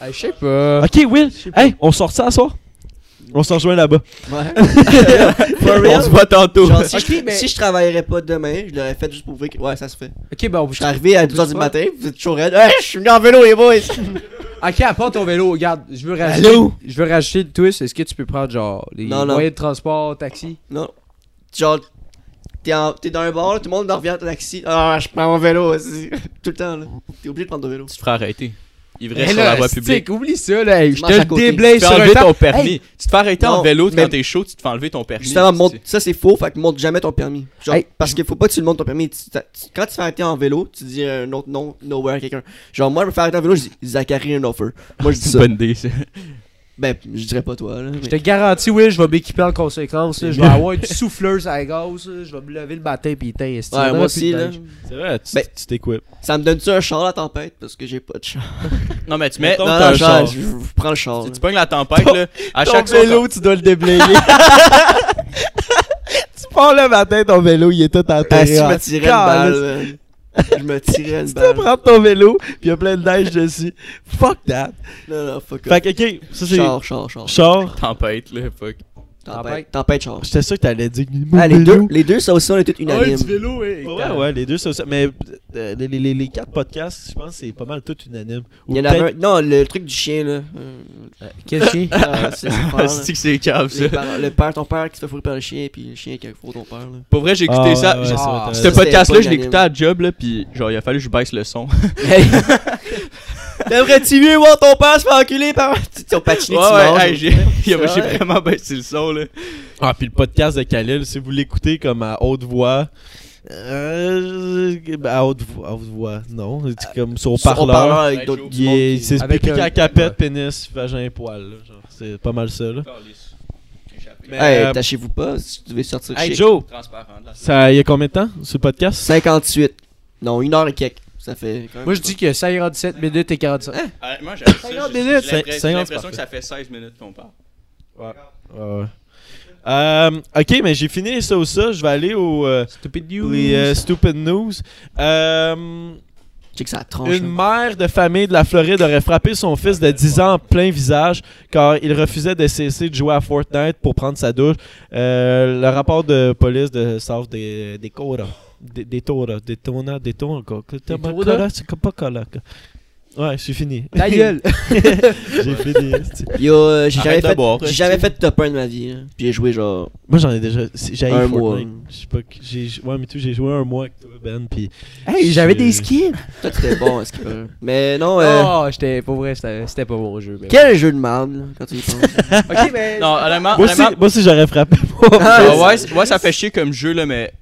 Hey, Je sais pas. Ok, Will. Hey, on sort ça à soir? On se rejoint là-bas. Ouais. (laughs) On real? se voit tantôt. Genre, si, Ok, je, mais- si je travaillerais pas demain, je l'aurais fait juste pour prouver que. Ouais, ça se fait. Ok, ben, Je suis arrivé à 2h du matin, vous êtes chaud raide. Hey, je suis venu en vélo, les boys! Ok, part ton vélo, regarde, je veux rajouter. Allô? Je veux rajouter le twist. Est-ce que tu peux prendre genre les Non, non. moyens de transport, taxi? Non. Genre, t'es, en- t'es dans un bar, tout le monde en revient à ton taxi. Ah, je prends mon vélo aussi. (laughs) Tout le temps, là. T'es obligé de prendre ton vélo. Tu te feras arrêter. Ivresse sur la voie publique. Oublie ça, là. Je te le déblaye Tu te sur fais un enlever temps. ton permis. Hey, Tu te fais arrêter Non, en vélo quand t'es chaud, tu te fais enlever ton permis. Justement, ça c'est faux, fait que montre jamais ton permis. Genre, Hey, parce qu'il faut pas que tu le montres ton permis. Tu- t'as- tu- quand tu te fais arrêter en vélo, tu dis un autre nom, nowhere à quelqu'un. Genre, moi, je me fais arrêter en vélo, je dis Zachary un offer. Moi, je dis (laughs) C'est ça. une bonne idée, ça. Ben, je dirais pas toi, là. mais- Je te garantis, oui, je vais m'équiper en conséquence. là. Je vais avoir une (laughs) souffleuse à gaz. là. Je vais me lever le matin esti. On Ouais, moi aussi, là. C'est vrai, tu Ben- tu t'équipes. Ça me donne-tu un char la tempête? Parce que j'ai pas de char. (laughs) Non, mais tu mets. Mettons non, char. je, je prends le char. Tu, là. tu pognes la tempête, là. À Ton chaque fois. vélo, tu dois le déblayer. (laughs) tu pars le matin, ton vélo, il est tout Ah, enterré. si je en me tirais une balle. Je me tirais une Tu balle. prendre ton vélo, puis il y a plein de neige dessus. Fuck that. Non, non, fuck Fait que, ok, ça c'est. Char, char, char. Char. Tempête, là, fuck. Tempête. Tempête, char. J'étais sûr que t'allais dire. Ah, les deux, les deux, ça aussi, on est tous Ouais, unanimes. du vélo, ouais. Ouais, ouais, les deux, ça. Mais euh, les, les, les quatre podcasts, je pense que c'est pas mal tout unanime. Ou Il y en avait un. Non, le truc du chien, là. Euh, Quel chien? (laughs) Ah, c'est (laughs) c'est fort, là. C'est que c'est cave ça? Les parents- Le père, ton père qui se fait fourrer par le chien, puis le chien qui a fourré ton père, là. Pour vrai, j'ai écouté Ah, ça. ouais, Ah, Ce podcast-là, je écouté à job, là, puis genre, il a fallu que je baisse le son. (laughs) T'aimerais-tu mieux voir ton père se faire enculer par. Au patiné, Ouais, tu ouais, manges. hey, j'ai (laughs) j'ai C'est vrai. vraiment baissé le son, là. Ah, puis le podcast de Khalil, si vous l'écoutez comme à haute voix. Euh, ben, à haute voix, à haute voix, non, c'est comme sur haut-parleur avec d'autres Il C'est Avec expliqué un- à capette, pénis, vagin, poil. C'est pas mal ça. Là. Mais, Hey, euh, tâchez-vous pas, si tu devais sortir hey chic. Joe, Transparent. là. ça y a combien de temps sur le podcast? 58. Non, une heure et quelques. Ça fait. quand même Moi, je dis que 57 minutes et 45. Honnêtement, j'ai 50 j'ai- minutes. j'ai l'impression- j'ai 50, l'impression que ça fait 16 minutes qu'on parle. Ouais, ouais. Euh, ok, mais j'ai fini ça ou ça. Je vais aller au euh, Stupid news. les euh, stupid news. Euh, Check ça tranche. Une mère de famille de la Floride aurait frappé son fils de 10 ans en plein visage car il refusait de cesser de jouer à Fortnite pour prendre sa douche. Euh, le rapport de police de South des Dakota. Des Daytona, Daytona, Daytona, Daytona? c'est pas coloc. Ouais, c'est fini. Ta (laughs) gueule. J'ai fini. Yo, euh, j'ai jamais fait. boire, jamais fait de top 1 de ma vie. hein. Puis j'ai joué genre. Moi j'en ai déjà. J'ai Un mois. Je sais pas. ouais, mais tout, j'ai joué un mois avec toi, Ben. Puis. Hey, j'avais Je- des skins. Toi, t'étais bon, est-ce que. Mais non, euh, Oh, j'étais pas vrai, c'était pas mon jeu. mais- Quel jeu de merde, là, quand tu y penses? (laughs) Ok, mais. Non, honnêtement, Moi aussi, honnêtement, moi aussi j'aurais frappé. Ah, (laughs) ouais, ça fait chier comme jeu, là, mais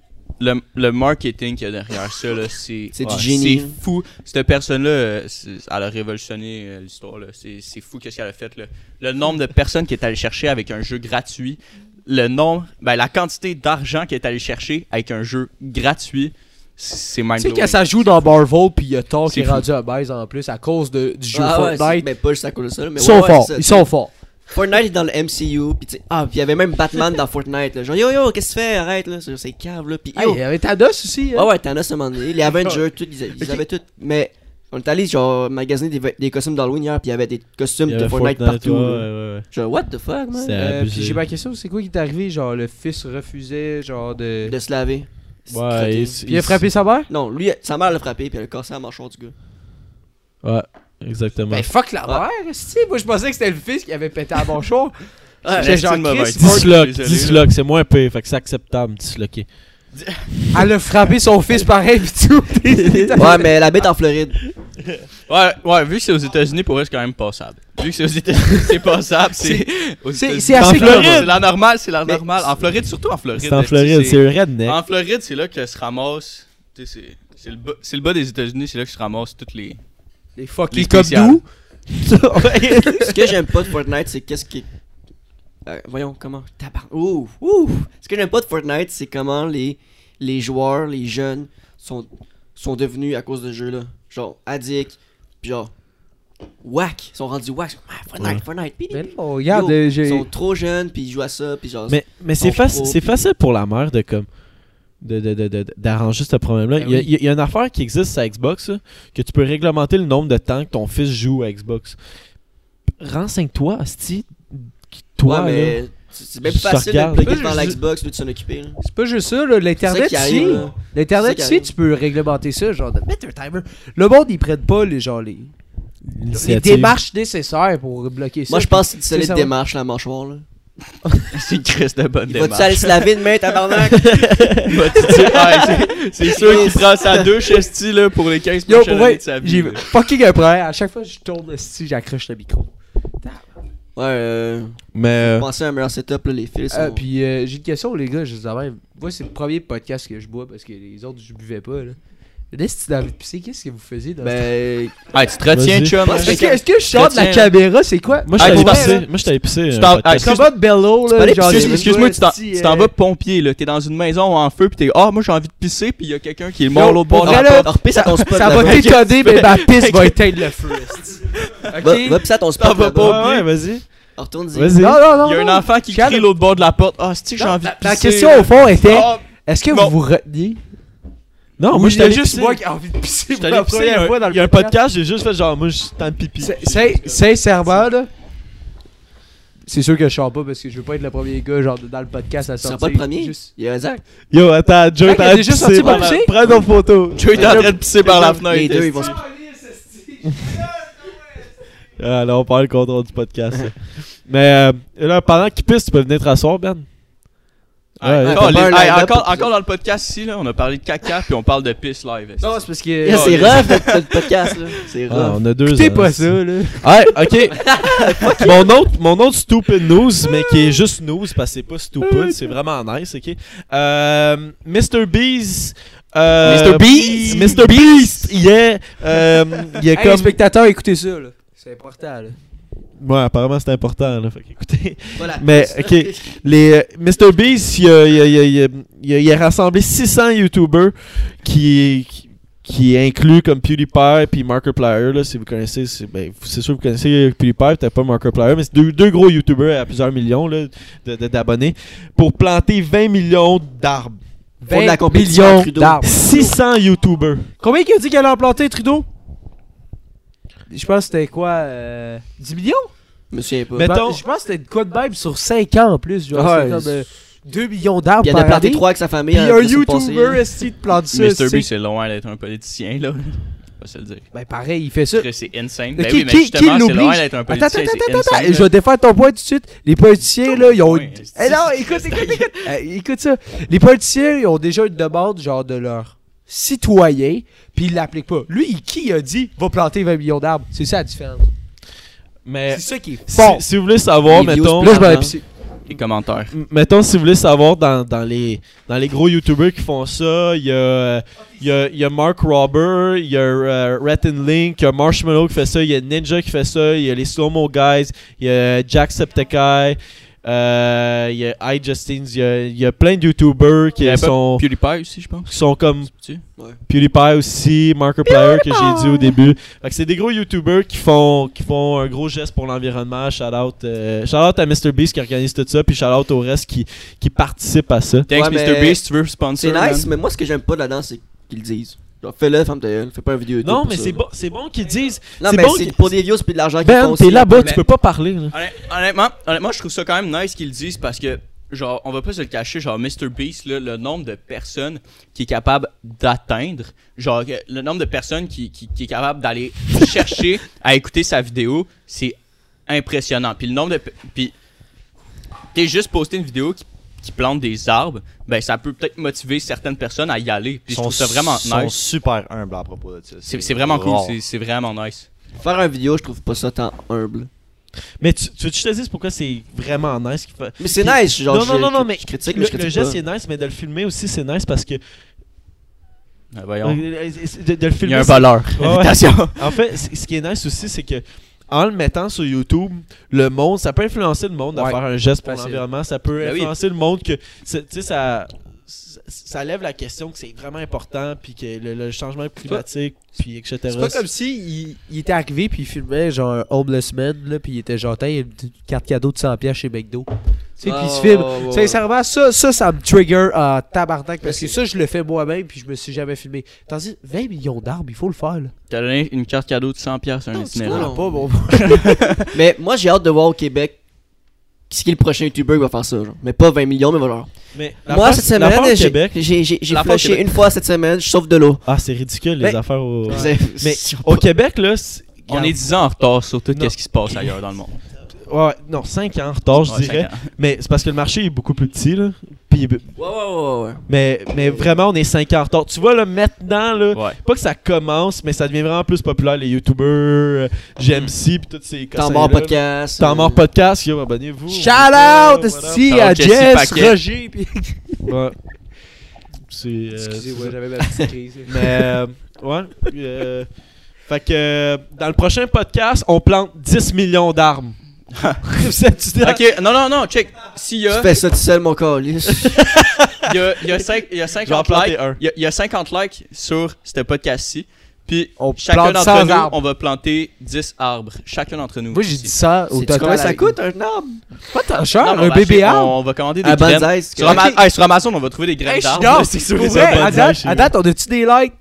le, le marketing qu'il y a derrière ça, là, c'est C'est du ouais, génie. C'est fou. Cette personne-là, elle a révolutionné euh, l'histoire. là. C'est c'est fou qu'est-ce qu'elle a fait. Là. Le nombre de personnes qui est allé chercher avec un jeu gratuit, le nombre, ben, la quantité d'argent qui est allé chercher avec un jeu gratuit, c'est c'est Tu mind sais, quand ça joue dans Marvel, puis il y a Thor qui est rendu à base en plus à cause de, du jeu Ah ouais, Fortnite. mais pas juste à cause de ça. là, Mais Ils ouais, sont ouais, forts, ils sont forts. Fortnite est dans le MCU, pis tu sais, ah, pis il y avait même Batman dans Fortnite, là. Genre, yo yo, qu'est-ce que tu fais? Arrête, là, c'est c'est cave, là. Pis Hey, yo, il y avait Thanos aussi. hein. ouais, ouais, t'en as ce moment donné. Les (laughs) Avengers, tout, ils, avaient tout. Mais, on est allé, genre, magasiner des, des costumes d'Halloween hier, pis il y avait des costumes de Fortnite, Fortnite, partout. ouais, ouais, ouais. Genre, what the fuck, man? C'est Euh, abusé. puis j'ai ma question, c'est quoi qui est arrivé? Genre, le fils refusait, genre de. De se laver. Ouais, il- Puis il a frappé sa mère? Non, lui, sa mère l'a frappé, pis elle a cassé la mâchoire du gars. Ouais, exactement. Ben fuck la Ouais. mère, esti. Moi je pensais que c'était le fils qui avait pété à bon (laughs) J'étais c'est genre, une mauvaise Chris, là. dislock, c'est moins pire, fait que c'est acceptable, disloquer. (laughs) Elle a frappé son fils pareil pis tout. (laughs) ouais, mais elle habite en Floride. Ouais, ouais, vu que c'est aux États-Unis, pour eux, c'est quand même passable. Vu que c'est aux États-Unis, c'est passable, c'est. c'est- assez En Floride. C'est la normale, c'est la normale. En Floride, surtout en Floride. C'est en Floride, c'est un redneck. En Floride, c'est là que se ramasse. tu sais, C'est c'est le, bas- c'est le bas des États-Unis, c'est là que se ramassent toutes les. Les fuck Les les copes spéciales. doux. (laughs) Ce que j'aime pas de Fortnite, c'est qu'est-ce qui. Euh, voyons, comment. Tabar... Ouh, ouh. Ce que j'aime pas de Fortnite, c'est comment les, les joueurs, les jeunes, sont, sont devenus à cause de ce jeu-là. Genre, addicts, pis genre. Whack. Ils sont rendus whack. Ah, Fortnite, Ouais. Fortnite. pi, pi, Mais pi. non, regarde, Yo, euh, Ils sont trop jeunes, puis ils jouent à ça, puis genre. Mais, mais c'est faci- facile pour la mère de comme de, de, de, de- d'arranger ce problème-là. Ben il, y a, oui. il y a- il y a une affaire qui existe sur Xbox là, que tu peux réglementer le nombre de temps que ton fils joue à Xbox. Renseigne-toi, Asti. Toi, ouais, là. mais. C'est c'est bien plus facile de plugger je- la Xbox, de s'en occuper. là. C'est pas juste ça, L'Internet ici. là. L'Internet ici, tu peux réglementer ça, genre de mettre un timer. Le monde, ils prennent pas les, genre, les, les démarches nécessaires pour bloquer ça. Moi, je pense que c'est une c'est solide ça, démarche, la mâchoire, là. C'est une crise de bonne Il va-tu démarche. aller se laver demain, tabarnak? (laughs) Ah, c'est- sûr qu'il prend sa douche, esti, là, pour les 15 Yo, prochaines années de sa vie. j'ai fucking un problème. À chaque fois que je tourne si j'accroche le micro. Ouais, euh. Mais euh, Pensez à un meilleur setup, là, les fils. Euh, sont- puis euh, j'ai une question, les gars. Je vous avais. Moi, c'est le premier podcast que je bois parce que les autres, je buvais pas. Là. Là, si tu envie de pisser, qu'est-ce que vous faisiez dans Ben. Ah, (laughs) tu te retiens, Vas-y. chum. Que, est-ce que je sors de la Retiens. caméra, c'est quoi? moi, je Ah, t'avais tu pissé. Moi, je t'avais pissé. Tu podcast. ah, C'est pas de Bello, là. aller genre, pisser, Excuse- les Excuse-moi, tu t'en- tu t'en euh, vas pompier, là. T'es dans une maison en feu, pis t'es, ah, moi j'ai envie de pisser, pis y a quelqu'un qui est mort Yo, l'autre pour bord de vrai, la là, porte. Alors, pisse à ton spot. Ça là-bas. va t'étonner, mais ma pisse va (laughs) éteindre le feu. esti. Va, Ok? va pisser à ton spot. là-bas. pas. Ouais, ouais, vas-y. Retourne-y. Vas-y. Non, non, non. Il y a un enfant qui Calme. crie l'autre bord de la porte. Ah, c'est que j'ai Non, envie de la, pisser. la question au fond était Ah, est-ce que vous vous reteniez? Non, moi, a t'allais juste pisser. moi qui ai envie de pisser Je pour la pisser, première un- fois dans le Il y a un podcast, j'ai juste fait genre, moi, je tente pipi. C'est- c'est- Sincèrement, là, c'est sûr que je sors pas parce que je veux pas être le premier gars genre dans le podcast à sortir. pas le premier? Juste- Il y a Zach. Yo, attends, Joe, a t'as déjà pissé sorti par la- pisser? Prends nos photos. Joe est en train de pisser par la fenêtre. Les deux, ils vont se. (laughs) Ah, là, on parle le contrôle du podcast. Mais euh, là, pendant qu'il pisse, tu peux venir te rasseoir, Ben. Ouais, encore, les- hey, dans le podcast ici, là, on a parlé de caca puis on parle de pisse live. Non, c'est parce que. Yeah, c'est rough notre podcast là. (laughs) C'est Ah, rough. on a deux ans, pas ça, là. Ouais, ok. (laughs) mon, autre, mon autre stupid news, mais qui est juste news parce que c'est pas stupid, c'est vraiment nice, ok. Euh, Mr. Beast. Euh, Mr. Beast? Mr. Beast! Yeah! Euh, il y a Hey, comme. les spectateurs, écoutez ça, là. C'est important, là. Ouais, apparemment c'est important, là. Fait qu'écoutez. Voilà. Mais, ok. Les, euh, Mr. Beast, il a, il a- il a- il a- il a- il a rassemblé 600 YouTubers qui, qui, qui incluent comme PewDiePie puis Markiplier. Là, si vous connaissez, c'est ben, c'est sûr que vous connaissez PewDiePie, peut-être pas Markiplier, mais c'est deux, deux gros YouTubers à plusieurs millions là, d'abonnés pour planter 20 millions d'arbres. Font de la 20 compétition millions d'arbres. 600 YouTubers. Combien qu'il a dit qu'elle a implanté Trudeau? Je pense que c'était quoi euh, 10 millions? Je me souviens pas. Mais- Mettons- Je pense que c'était une quoi de même sur 5 ans en plus. Genre, Ouais, c'est comme euh, 2 millions d'arbres Puis il en a par planté année. trois avec sa famille. Puis hein, un la semaine passée, YouTuber, est-ce te plante (laughs) ça Mr. c'est- Beast, c'est loin d'être un politicien, là. (laughs) Pas se le dire. Ben pareil, il fait ça. C'est insane. Mais Ben qui- oui, mais qui- justement, qui c'est loin d'être un Attends, politicien. attends, attends, attends, insane, je vais défendre ton point tout de suite. Les politiciens, là, ils ont. Ouais, Eh non, écoute, écoute, écoute. (laughs) Eh, écoute ça. Les politiciens, ils ont déjà une demande, genre, de leurs citoyens, puis ils l'appliquent pas. Lui, il- qui a dit va planter 20 millions d'arbres? C'est ça la différence. Mais C'est ça qui est si, fort. si vous voulez savoir, Les mettons. Là, je vais aller Avant. pisser. Les commentaires. M- Mettons, si vous voulez savoir, dans, dans, les, dans les gros YouTubers qui font ça, il y a, il y a, il y a Mark Robber, il y a Rat and Link, il y a Marshmallow qui fait ça, il y a Ninja qui fait ça, il y a les Slow Mo Guys, il y a Jacksepticeye, euh, il y a iJustins, il y a, il y a plein de YouTubers qui sont, PewDiePie aussi, je pense. qui sont comme? PewDiePie aussi, Markiplier que j'ai dit au début. Fait que c'est des gros YouTubers qui font, qui font un gros geste pour l'environnement. Shout out, euh, shout out à MrBeast qui organise tout ça, puis shout out au reste qui, qui participe à ça. Thanks, Ouais, mais Mr. Beast, tu veux sponsor. C'est nice, man? mais moi ce que j'aime pas là-dedans, c'est qu'ils le disent. Fais-le, ta gueule, fais pas une vidéo. YouTube Non, mais c'est bon, c'est bon qu'ils disent. Non, c'est mais bon c'est qu'ils- pour des views puis de l'argent qu'ils Ben, font t'es aussi. là-bas, mais- tu peux pas parler. là. Honnêt- Honnêtement, honnêtement, je trouve ça quand même nice qu'ils le disent parce que, genre, on va pas se le cacher, genre, Mr. Beast, là, le nombre de personnes qui est capable d'atteindre, genre, que- le nombre de personnes qui, qui, qui est capable d'aller (laughs) chercher à écouter sa vidéo, c'est impressionnant. Puis le nombre de. pe- Puis, t'es juste posté une vidéo qui, qui plante des arbres, ben, ça peut peut-être motiver certaines personnes à y aller. Puis je trouve ça vraiment sont nice. super humbles à propos de ça. C'est vraiment cool, rare. c'est- c'est vraiment nice. Faire une vidéo, je trouve pas ça tant humble. Mais tu, tu veux que je te dise pourquoi c'est vraiment nice qu'il fait. Mais c'est nice, genre. non, non, je- non, non, mais Je critique, le, mais je le critique geste c'est nice, mais de le filmer aussi c'est nice parce que Ben, voyons. euh, de, de le Il y a un voleur. Ouais. En fait, ce qui est nice aussi, c'est que en le mettant sur YouTube, le monde, ça peut influencer le monde à Ouais. faire un geste pour l'environnement. Ça peut Ben oui. influencer le monde que, tu sais, ça, ça, lève la question que c'est vraiment important, puis que le, le changement climatique, puis etc. C'est pas comme si il, il était arrivé puis il filmait genre un homeless man là puis il était genre Tiens, il y a une carte cadeau de 100 pièces chez McDo. Tu sais puis il se Ah, filme. ouais, ouais. Sincèrement ça ça ça me trigger en tabarnak parce que ça je le fais moi-même puis je me suis jamais filmé. Tandis 20 millions d'arbres, il faut le faire là. T'as donné une carte cadeau de 100$ piastres à un itinéraire. pas bon. (laughs) Mais moi, j'ai hâte de voir au Québec qui est le prochain YouTuber qui va faire ça. Genre. Mais pas 20 millions, mais voilà. Mais Moi, cette semaine, j'ai- flashé une fois cette semaine, je sauve de l'eau. Ah, c'est ridicule les Mais- affaires au. Mais (laughs) au Québec, là. On est 10 ans en retard sur tout ce qui se passe ailleurs dans le monde. Ouais, non, 5 ans en retard, je Ouais, dirais. (laughs) Mais c'est parce que le marché est beaucoup plus petit, là. Puis, Ouais, ouais, ouais, ouais. mais, mais vraiment, on est 5 ans en retard. Tu vois, là, maintenant, là. Ouais. Pas que ça commence, mais ça devient vraiment plus populaire, les YouTubers, euh, GMC, puis toutes ces cossins-là, mort là. podcast. Temps mort podcast, yo, abonnez-vous. Shout out voilà. si à Jess, Paquet. Roger puis Ouais. C'est. euh, Excusez-moi, c'est ça. j'avais ma petite crise. (laughs) Mais, euh, ouais. euh, fait que dans le prochain podcast, on plante 10 millions d'armes. (laughs) Ok, non, non, non, check. S'il y Tu a, fais ça tout seul, mon calice. (laughs) il y a, il y a, cinq- il y a (laughs) Je vais en 50 planter likes, un. il y a, il y a 50 likes sur ce podcast-ci. Puis On chacun plante d'entre 100 nous, arbres. on va planter 10 arbres. Chacun d'entre nous. Moi j'ai dit ça au Sais-tu total. combien ça coûte un arbre? Pas tant cher, Non, mais on un va bébé acheter- arbre. On va commander des À graines. c'est Sur, correct. Ama- hey, sur Amazon, on va trouver des graines Hey, je suis d'arbres. down. là, C'est sûr Pour et vrai, certain. à date, à date, on a-tu des likes?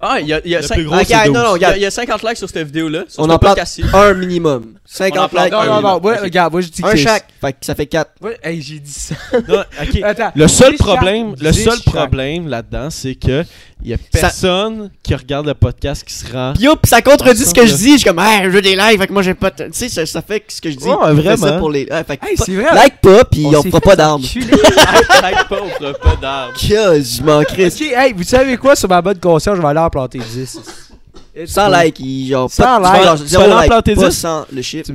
Ah, il y a, il y a cinq- gros, Ah, c'est regarde, 12. non, non, il y a- y a 50 likes sur cette vidéo-là. sur On en plante un minimum. 50 plante likes. un Non, non, non, ouais, regarde, moi je dis que Un chaque. Fait que ça fait 4. Ouais, hey, j'ai dit ça. Non, ok. Attends. Le seul problème, chaque, le dix seul chaque. problème là-dedans, c'est que il y a personne qui regarde le podcast qui se rend. Yo, pis ça contredit Ah, ce que je dis. Je suis comme, hey, je veux des likes. Fait que moi, j'ai pas. de- Tu sais, ça, ça fait que ce que je dis. Fais vraiment. ça pour les. Ouais, fait que Hey, pas- c'est vrai. like pas, pis on s'est fera pas d'armes. (laughs) Like pas, on fera pas d'arbre. (laughs) Que je m'en crisse. Ok, hey, vous savez quoi, sur ma bonne conscience, je vais aller en planter 10. Sans like, genre. Sans pas, like. genre, Tu vas en like, planter pas 10? sans le chiffre.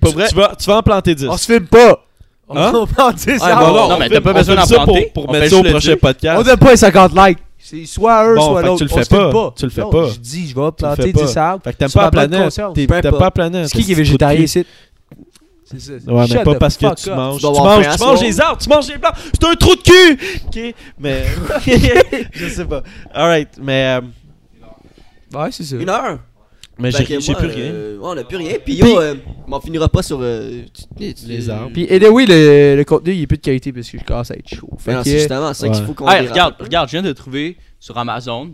Pour vrai. Tu vas, tu vas en planter 10. On se filme pas. On Hein? va planter Ouais, ça. bon, on- non, non, mais on t'as pas besoin on d'en planter. pour, On mettre ça au prochain podcast. On donne pas les 50 likes. C'est soit un, Bon, soit l'autre. tu le fais filme pas. Tu le fais Non, pas. Je dis, je vais planter fais 10 pas. arbres. Fait que t'aimes pas la planète. T'aimes pas la planète. C'est qui qui est végétarien ici? C'est ça. Ouais, mais pas parce que tu manges. Tu manges, tu manges les arbres, tu manges les blancs. C'est un trou de cul! Ok, mais. (laughs) (laughs) je sais pas. Alright, mais. euh, Ouais, c'est ça. Une heure? Mais j'ai plus rien. euh, ouais, on a plus rien. Pis yo, Puis- euh, on m'en finira pas sur. euh, Les arbres. Puis, et oui, le, le contenu, il est plus de qualité parce que je commence à être chaud. Fait non, que- c'est justement ça qu'il faut qu'on regarde, regarde, je viens de trouver sur Amazon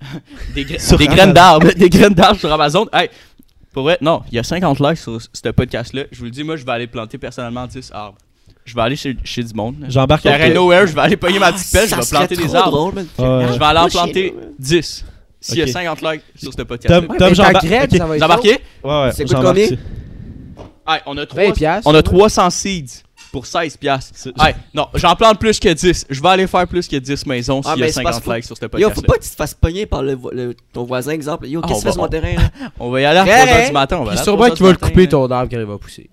(laughs) des, graines d'arbres. (laughs) Des graines d'arbres sur Amazon. Hey, pour vrai, non, il y a 50 likes sur ce podcast-là. Je vous le dis, moi, je vais aller planter personnellement 10 arbres. Je vais aller chez, chez du monde. J'embarque avec nowhere, je vais aller pogner ma petite pelle, je Ça vais planter des arbres. drôle, man. Ouais. Je vais aller en planter là, man. 10. S'il y a Ok. 50 likes sur ce Tom. Ouais, Tom, va Vous être embarquez? Ouais, ouais. J'embarque combien? Hey, on a 3, 20 piastres, on a ouais. 300 seeds pour 16 piastres. C'est- Hey, non, j'en plante plus que 10. Je vais aller faire plus que 10 maisons Ah, s'il y a c'est parce 50 faut- likes sur ce Yo, podcast. faut pas que tu te fasses pogner par le, vo- le- ton voisin, exemple. Yo, Ah, qu'est-ce que tu fais sur mon terrain, là? (laughs) On va y aller à Rien, 3h hein? du matin. On va Puis sûrement 3 qu'il va le couper là. ton arbre quand il va pousser.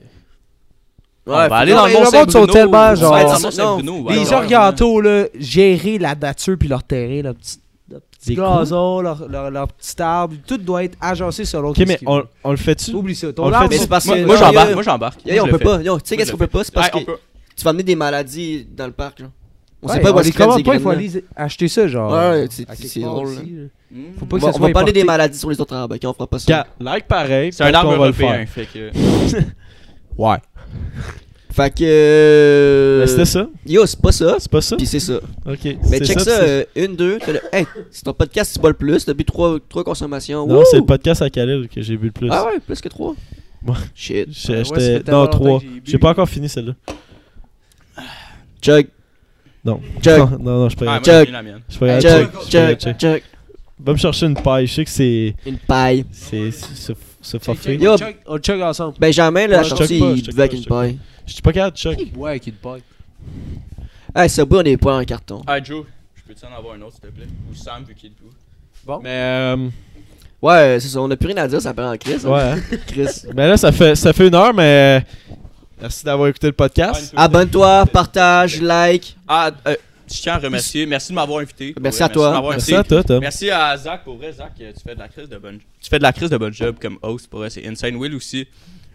On va faut- aller non, dans mais le Mont le monde sont Saint-Bruno. tellement, On va genre- aller dans le Mont Saint-Bruno. Les ouais, ouais, orientaux, là, gérer la nature puis leur terrain, leur petit, petit gazon, leur, leur, leur petit arbre, tout doit être agencé selon Ok, mais on, on le fait-tu? Oublie ça. on Ton le fait parce Moi, que. moi, j'embarque. Moi, j'embarque. On peut pas. Yo, tu sais qu'est-ce qu'on peut pas? C'est parce que on tu vas amener des maladies dans le parc, là. On Ouais, sait pas où on est-ce pas, il faut aller acheter ça, genre. Ouais, c'est- quelque c'est drôle, aussi, là. là. Mm. Faut pas On que va, ça on soit va parler des maladies sur les autres arbres, ok? On fera pas ça. Like pareil. C'est un arbre qu'on va le faire? européen. Fait que. (laughs) Ouais. Fait que. euh, Mais C'était ça? Yo, c'est pas ça. C'est pas ça? Pis c'est ça. Ok. Mais c'est check ça, puis c'est- euh, une, deux. t'as le- Hey, c'est ton podcast, tu bois le plus. T'as bu trois, trois consommations. Non, c'est le podcast à Khalil que j'ai bu le plus. Ah ouais, plus que trois. (laughs) Ouais. Shit. J'ai- Ouais, ouais, j'étais- fait tellement non, trois. j'ai pas encore fini celle-là. Chug, Non. chug, Non, non, non, je suis Ah, pas moi. Je pas chug, je pas chug, check. chug. Va me chercher une paille. Je sais que c'est. Une paille. C'est. C'est forfait. check, Yo. on ensemble. Benjamin, là, la je sortie, il buvait avec une je check pas. paille. Je suis pas capable de check. Ouais, avec une paille? Hey, ça boit, on est pas en carton. Ah, Joe, je peux-tu en avoir un autre, s'il te plaît? Ou Sam, vu qu'il est debout. Mais. euh, Ouais, c'est ça, on a plus rien à dire, ça part en crise. hein. Ouais. hein. (laughs) Chris. Mais là, ça fait, ça fait une heure, mais. Merci d'avoir écouté le podcast. Abonne-toi, partage, like. Ah, euh, je tiens à remercier. Merci de m'avoir invité. Merci vrai, à toi. Merci invité. à toi, Tom. Merci à Zach pour vrai, Zach, tu fais de la crise de bonne tu fais de la crise de bonne job comme host pour vrai, c'est insane Will aussi.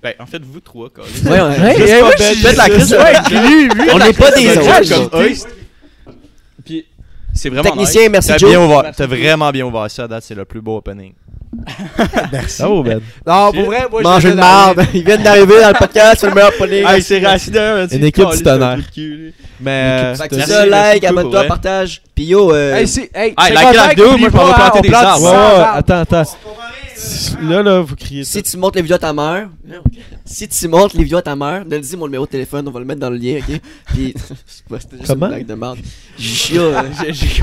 Ben en fait vous trois quoi. Ouais, je fais de la crise de bonne job. On n'est pas des job comme host. Puis c'est vraiment Technicien, nice. merci Joe. t'as vraiment bien ouvert ça à date, c'est le plus beau opening. (laughs) Bravo, Ben. Non, pour vrai, moi, Mange je une marde. (laughs) Ils viennent d'arriver dans le podcast, c'est le meilleur pony. Hey, c'est racine Une équipe du tonnerre. Mais. Merci, ça, merci like, abonne-toi, partage. Pis yo, euh, Hey, c'est. Hey, Hey, 50 likez la vidéo, moi, je vais planter on des plante arbres. Ouais, 100 ouais, arbres. attends, attends. Là, là, vous criez si tu montres les vidéos à ta mère, si tu montres les vidéos à ta mère, donne-lui mon numéro de téléphone, on va le mettre dans le lien, ok? Pis, (laughs) c'est c'était juste Comment? une blague de merde. J'ai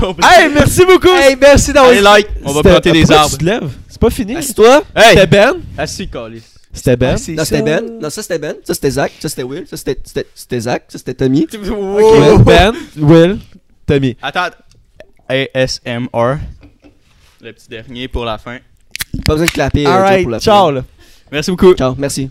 compris. Hey, merci beaucoup. Hey, merci d'avoir like, on va C'était- planter des arbres. Tu te lèves? C'est pas fini assis-toi. C'était Hey, Ben? Assis Calis. C'était Ben? Ah, c'est Non, c'était ça. Ben. Non, ça c'était Ben. Ça c'était Zach. Ça c'était Will. Ça c'était- c'était c'était Zach. Ça c'était Tommy. Will, Ben, Will, Tommy? Attends. ASMR. Le petit dernier pour la fin. Pas besoin de clapper euh, Joe, pour la Alright, ciao là. Merci beaucoup. Ciao, merci.